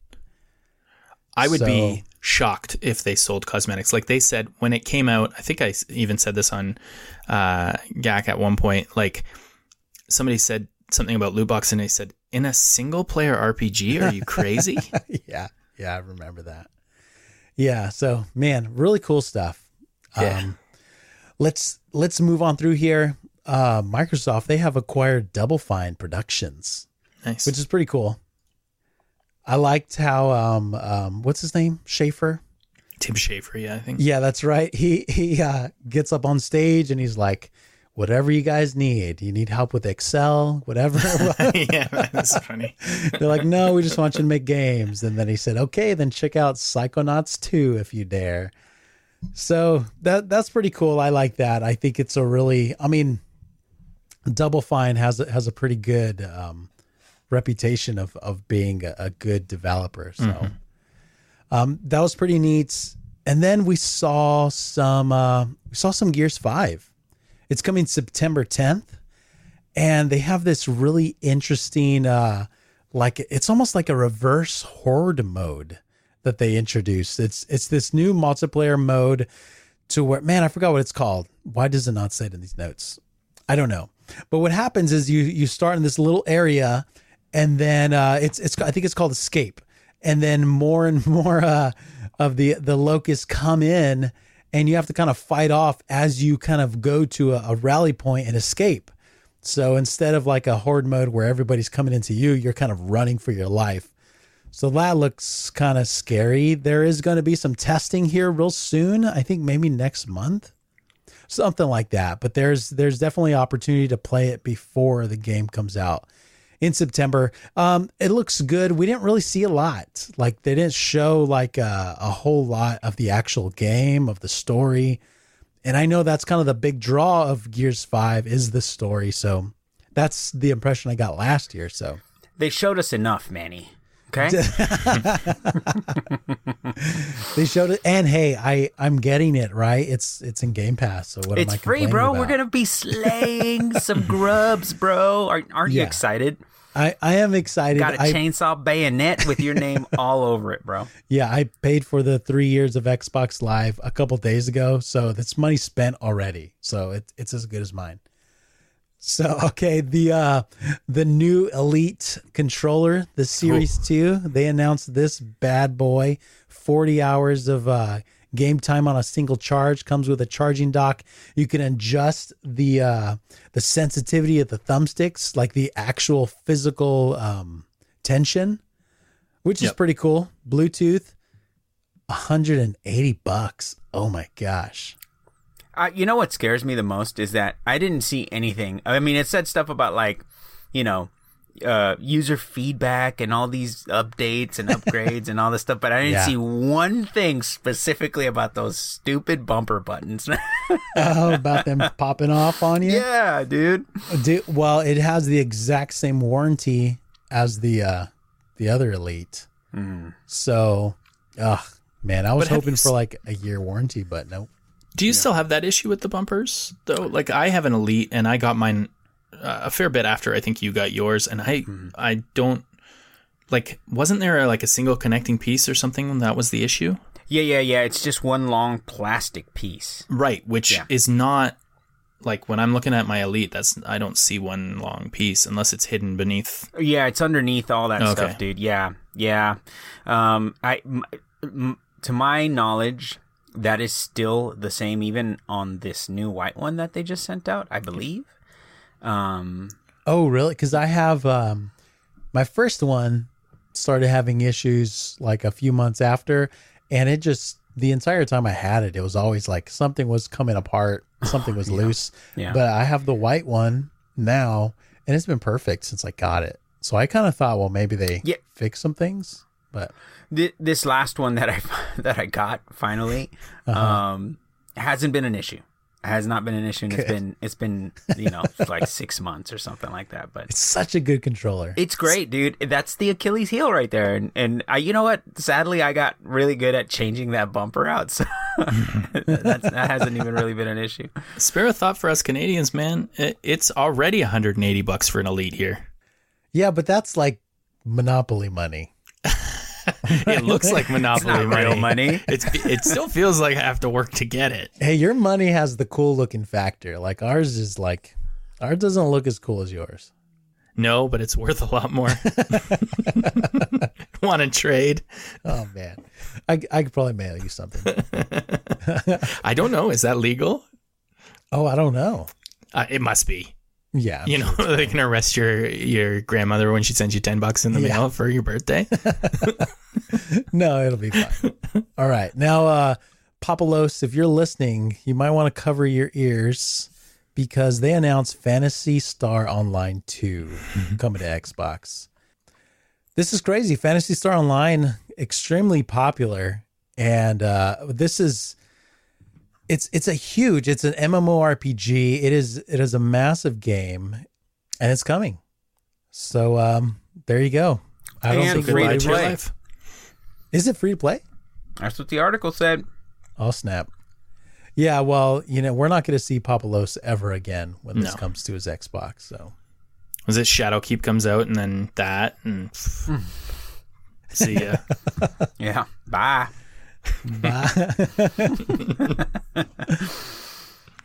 I would So- be shocked if they sold cosmetics. Like they said when it came out, I think I even said this on uh, GAC at one point. Like somebody said something about loot box, and they said, "In a single player RPG, are you crazy?" yeah, yeah, I remember that. Yeah, so man, really cool stuff. Yeah. Um, let's let's move on through here. Uh, Microsoft they have acquired Double Fine Productions, nice. which is pretty cool. I liked how um, um, what's his name Schafer. Tim Schafer, yeah, I think. Yeah, that's right. He he uh, gets up on stage and he's like, "Whatever you guys need, you need help with Excel, whatever." yeah, that's funny. They're like, no, we just want you to make games. And then he said, okay, then check out Psychonauts 2 if you dare. So that that's pretty cool. I like that. I think it's a really, I mean, Double Fine has a, has a pretty good um, reputation of of being a, a good developer. So um, that was pretty neat. And then we saw some uh, we saw some Gears Five. It's coming September 10th and they have this really interesting uh like it's almost like a reverse horde mode that they introduced it's it's this new multiplayer mode to where man i forgot what it's called why does it not say it in these notes i don't know but what happens is you you start in this little area and then uh it's it's i think it's called escape and then more and more uh of the the locusts come in and you have to kind of fight off as you kind of go to a, a rally point and escape so instead of like a horde mode where everybody's coming into you, you're kind of running for your life. So that looks kind of scary. There is going to be some testing here real soon. I think maybe next month. Something like that. But there's there's definitely opportunity to play it before the game comes out in September. Um, it looks good. We didn't really see a lot. Like they didn't show like a, a whole lot of the actual game of the story. And I know that's kind of the big draw of Gears 5 is the story. So that's the impression I got last year. So They showed us enough, Manny. Okay. they showed it and hey, I I'm getting it, right? It's it's in Game Pass. So what it's am I free, bro. about? We're gonna be slaying some grubs, bro. Aren't, aren't you excited? I I am excited. Got a I, chainsaw bayonet with your name all over it, bro. yeah, I paid for the 3 years of Xbox Live a couple days ago, so that's money spent already. So it, it's as good as mine. So okay, the uh the new Elite controller, the Series 2, they announced this bad boy, 40 hours of uh game time on a single charge comes with a charging dock. You can adjust the uh the sensitivity of the thumbsticks, like the actual physical um tension, which is Yep. pretty cool. Bluetooth 180 bucks. Oh my gosh. Uh, you know what scares me the most is that I didn't see anything. I mean, it said stuff about like, you know, uh, user feedback and all these updates and upgrades and all this stuff, but I didn't Yeah. see one thing specifically about those stupid bumper buttons. Oh, about them popping off on you? yeah, dude. Do, well, it has the exact same warranty as the uh the other Elite. So, ugh, man, I was But hoping for s- like a year warranty, but no. Do you still have that issue with the bumpers though? Like I have an Elite, and I got mine a fair bit after I think you got yours, and I I don't like. Wasn't there like a single connecting piece or something that was the issue? Yeah, yeah, yeah. It's just one long plastic piece. Right, which Yeah. is not like when I'm looking at my Elite. That's I don't see one long piece unless it's hidden beneath. Yeah, it's underneath all that Okay. stuff, dude. Yeah, yeah. Um, I, m- m- to my knowledge, that is still the same, even on this new white one that they just sent out. I believe. Um, Oh, really? Because I have um, my first one started having issues like a few months after, and it just the entire time I had it, it was always like something was coming apart, something was loose. Yeah. But I have the white one now, and it's been perfect since I got it. So I kind of thought, well, maybe they Yeah. fix some things, but Th- this last one that I that I got finally Uh-huh. um, hasn't been an issue. It has not been an issue. And it's been it's been you know like six months or something like that. But it's such a good controller. It's great, dude. That's the Achilles heel right there. And and I, you know what? Sadly, I got really good at changing that bumper out, so that's, that hasn't even really been an issue. Spare a thought for us Canadians, man. It, it's already 180 bucks for an Elite here. yeah, but that's like monopoly money. it looks like Monopoly real money. money. It's it still feels like I have to work to get it. Hey, your money has the cool looking factor. Like ours is like ours doesn't look as cool as yours. No, but it's worth a lot more. Want to trade? Oh man, I I could probably mail you something. I don't know. Is that legal? Oh, I don't know. Uh, it must be. Yeah, You know, they can arrest your your grandmother when she sends you ten bucks in the Yeah. mail for your birthday. no, it'll be fine. All right, now, uh, Papalos, if you're listening, you might want to cover your ears because they announced Phantasy Star Online 2 coming to Xbox. This is crazy. Phantasy Star Online, extremely popular, and uh, this is it's it's a huge. It's an MMORPG. It is it is a massive game, and it's coming. So um, there you go. I don't And think free to anybody- Live play. life. Is it free to play? That's what the article said. Oh snap! Yeah, well, you know, we're not going to see Papalos ever again when this No. comes to his Xbox. So Was it Shadowkeep comes out and then that and see ya. Yeah. Bye.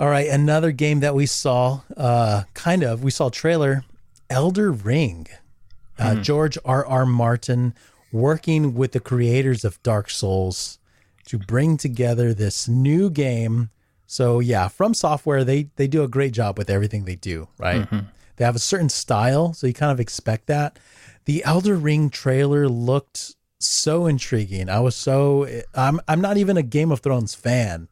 All right, another game that we saw, uh, kind of, we saw a trailer, Elden Ring. Uh, George R. R. Martin working with the creators of Dark Souls to bring together this new game. So yeah, FromSoftware, they they do a great job with everything they do, right? They have a certain style, so you kind of expect that. The Elden Ring trailer looked so intriguing. I was so I'm I'm not even a Game of Thrones fan.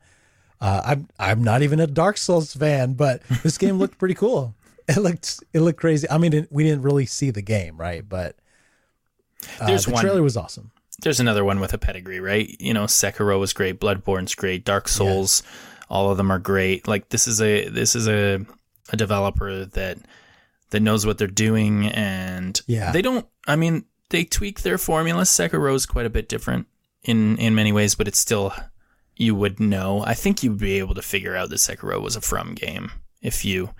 Uh, I'm I'm not even a Dark Souls fan, but this game looked pretty cool. It looked it looked crazy. I mean, it, we didn't really see the game, right? But uh, There's the one. trailer was awesome. There's another one with a pedigree, right? You know, Sekiro was great, Bloodborne's great, Dark Souls, all of them are great. Like this is a this is a a developer that that knows what they're doing and Yeah. they don't I mean, they tweak their formula. Sekiro is quite a bit different in in many ways, but it's still you would know. I think you'd be able to figure out that Sekiro was a from game if you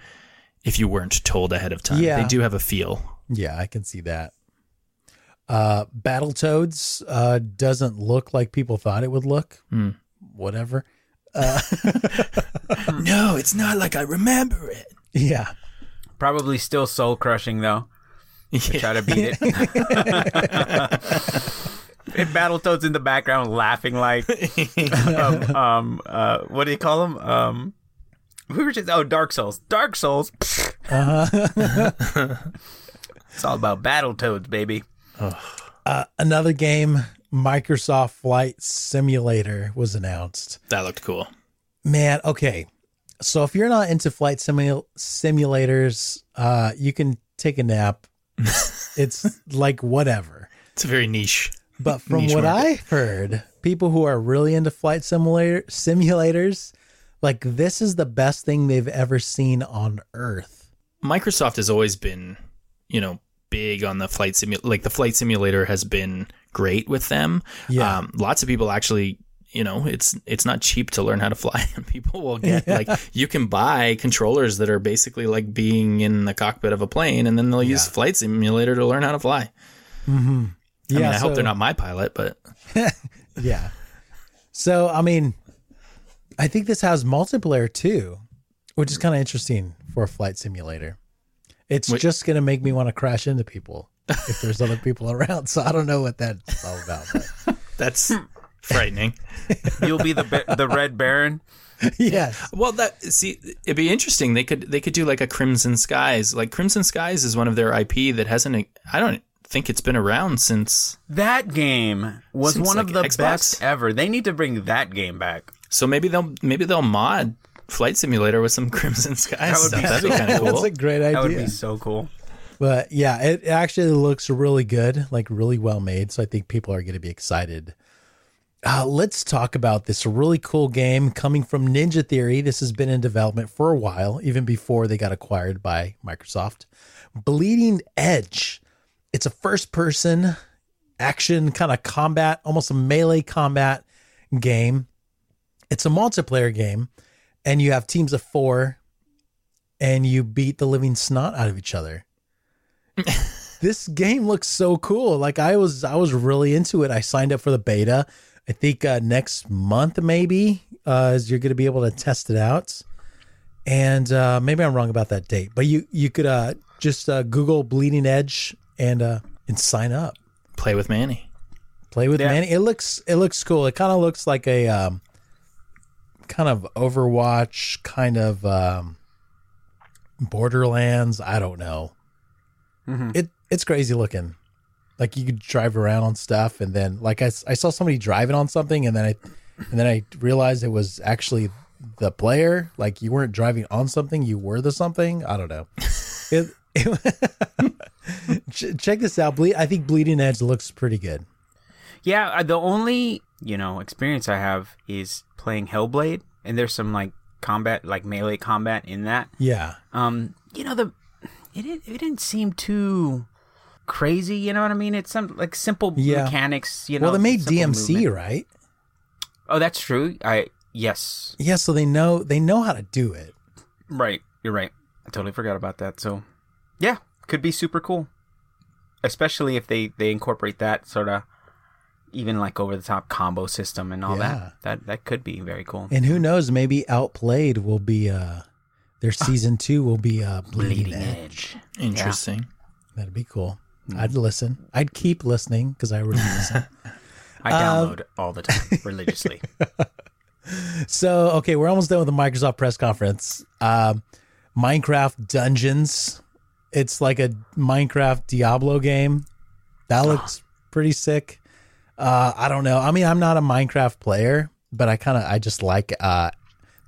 if you weren't told ahead of time. Yeah. They do have a feel. Yeah, I can see that. Uh, Battletoads uh, doesn't look like people thought it would look. Hmm. Whatever. no, it's not like I remember it. Yeah. Probably still soul crushing though. Try to beat it. and Battletoads in the background laughing like um, um uh what do you call them? Um we were just oh Dark Souls. Dark Souls. it's all about Battletoads, baby. Uh, another game, Microsoft Flight Simulator, was announced. That looked cool. Man, okay. So if you're not into flight simul- simulators, uh, you can take a nap. It's like whatever. It's a very niche. But from Niche what market. I heard, people who are really into flight simulator simulators, like this is the best thing they've ever seen on Earth. Microsoft has always been, you know, big on the flight simulator. Like the flight simulator has been great with them. Yeah. Um, lots of people actually, you know, it's it's not cheap to learn how to fly. And people will get like you can buy controllers that are basically like being in the cockpit of a plane, and then they'll use flight simulator to learn how to fly. Mm-hmm. I mean, I hope they're not my pilot, but Yeah. So I mean, I think this has multiplayer too, which is kind of interesting for a flight simulator. It's Wait. just gonna make me want to crash into people if there's other people around. So I don't know what that's all about. But that's frightening. You'll be the the Red Baron. yes. Well, that see, it'd be interesting. They could they could do like a Crimson Skies. Like Crimson Skies is one of their IP that hasn't. I don't think it's been around since. That game was Seems one of the Xbox. best ever. They need to bring that game back. So maybe they'll maybe they'll mod Flight Simulator with some Crimson Skies would stuff. be That'd be kind of cool. That's cool. a great idea. That would be so cool. But yeah, it actually looks really good, like really well made. So I think people are going to be excited. Uh, let's talk about this really cool game coming from Ninja Theory. This has been in development for a while, even before they got acquired by Microsoft. Bleeding Edge. It's a first person action kind of combat, almost a melee combat game. It's a multiplayer game, and you have teams of four, and you beat the living snot out of each other. this game looks so cool. Like I was I was really into it. I signed up for the beta. I think uh, next month maybe uh, you're going to be able to test it out. And uh, maybe I'm wrong about that date, but you you could uh, just uh, Google Bleeding Edge and uh, and sign up. Play with Manny. Play with Yeah. Manny. It looks it looks cool. It kind of looks like a um, kind of Overwatch, kind of um, Borderlands. I don't know. It it's crazy looking. Like you could drive around on stuff, and then like I, I saw somebody driving on something, and then I and then I realized it was actually the player. Like you weren't driving on something, you were the something. I don't know. it, Ch- check this out. Ble- I think Bleeding Edge looks pretty good. Yeah, uh, the only you know experience I have is playing Hellblade, and there's some like combat, like melee combat in that. Yeah. Um, you know the it it didn't seem too crazy. You know what I mean? It's some like simple Yeah. mechanics. You know, Well, they made DMC, movement. right? Oh, that's true. I yes, Yeah, so they know they know how to do it. right. You're right. I totally forgot about that. So, yeah, could be super cool, especially if they they incorporate that sort of even like over the top combo system and all Yeah. that. That that could be very cool. And who knows, maybe Outplayed will be uh their season 2 will be uh Bleeding, Bleeding Edge. Edge. Interesting. That'd be cool. I'd listen. I'd keep listening cuz I already listen. I download all the time religiously. so, okay, we're almost done with the Microsoft press conference. Um Minecraft Dungeons. It's like a Minecraft Diablo game. That looks pretty sick. Uh I don't know. I mean, I'm not a Minecraft player, but I kind of I just like uh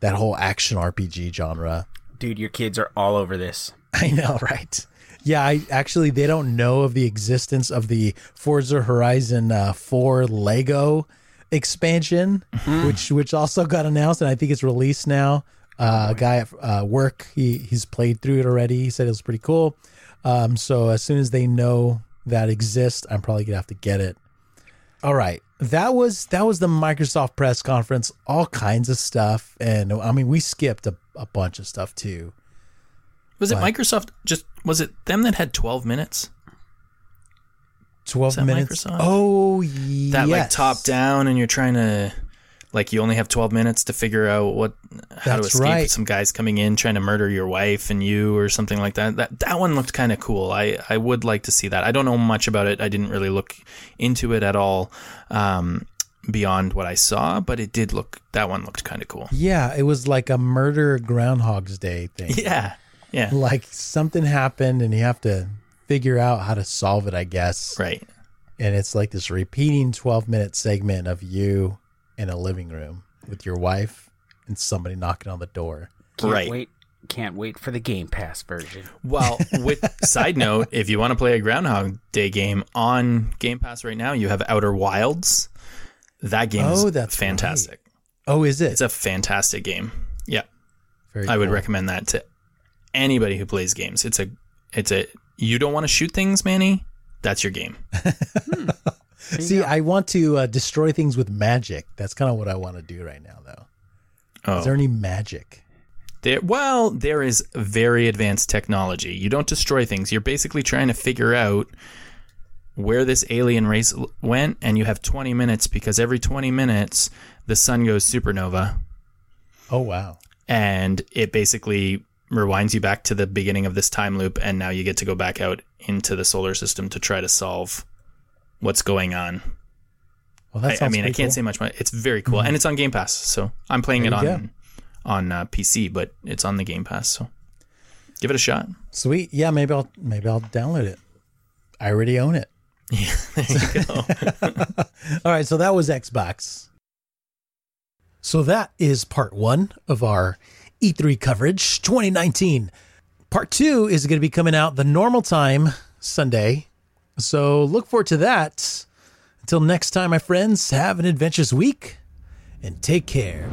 that whole action RPG genre. Dude, your kids are all over this. I know, right? Yeah, I actually they don't know of the existence of the Forza Horizon uh, 4 Lego expansion, which which also got announced, and I think it's released now. Uh, a guy at uh, work he he's played through it already. He said it was pretty cool. Um, so as soon as they know that exists, I'm probably gonna have to get it. All right, that was that was the Microsoft press conference. All kinds of stuff, and I mean we skipped a, a bunch of stuff too. Was it Microsoft? Just was it them that had 12 minutes? 12 that minutes. Microsoft? Oh, That like top down, and you're trying to like you only have 12 minutes to figure out what how to escape right. some guys coming in trying to murder your wife and you or something like that. That that one looked kind of cool. I I would like to see that. I don't know much about it. I didn't really look into it at all. Um, beyond what I saw, but it did look that one looked kind of cool. Yeah, it was like a murder Groundhog's Day thing. Yeah. Yeah. Like something happened and you have to figure out how to solve it, I guess. Right. And it's like this repeating 12 minute segment of you in a living room with your wife and somebody knocking on the door. Can't Right. wait. Can't wait for the Game Pass version. Well, with side note, if you want to play a Groundhog Day game on Game Pass right now, you have Outer Wilds. That game Oh, is that's fantastic. Oh, is it? It's a fantastic game. Yeah, Very I would cool. recommend that to anybody who plays games. It's a, it's a. You don't want to shoot things, Manny? That's your game. See, I want to uh, destroy things with magic. That's kind of what I want to do right now, though. Oh, Is there any magic? There, well, there is very advanced technology. You don't destroy things. You're basically trying to figure out where this alien race l- went, and you have 20 minutes because every 20 minutes the sun goes supernova, Oh, wow. and it basically rewinds you back to the beginning of this time loop, and now you get to go back out into the solar system to try to solve what's going on. Well, that I, I mean, I can't cool. say much more. It's very cool, and it's on Game Pass, so I'm playing There it on on uh, PC, but it's on the Game Pass, so give it a shot. Sweet. Yeah, maybe I'll maybe I'll download it. I already own it. Yeah, there you go. All right, so that was Xbox. So that is part one of our E3 coverage 2019. Part two is going to be coming out the normal time Sunday. So look forward to that. Until next time, my friends, have an adventurous week and take care.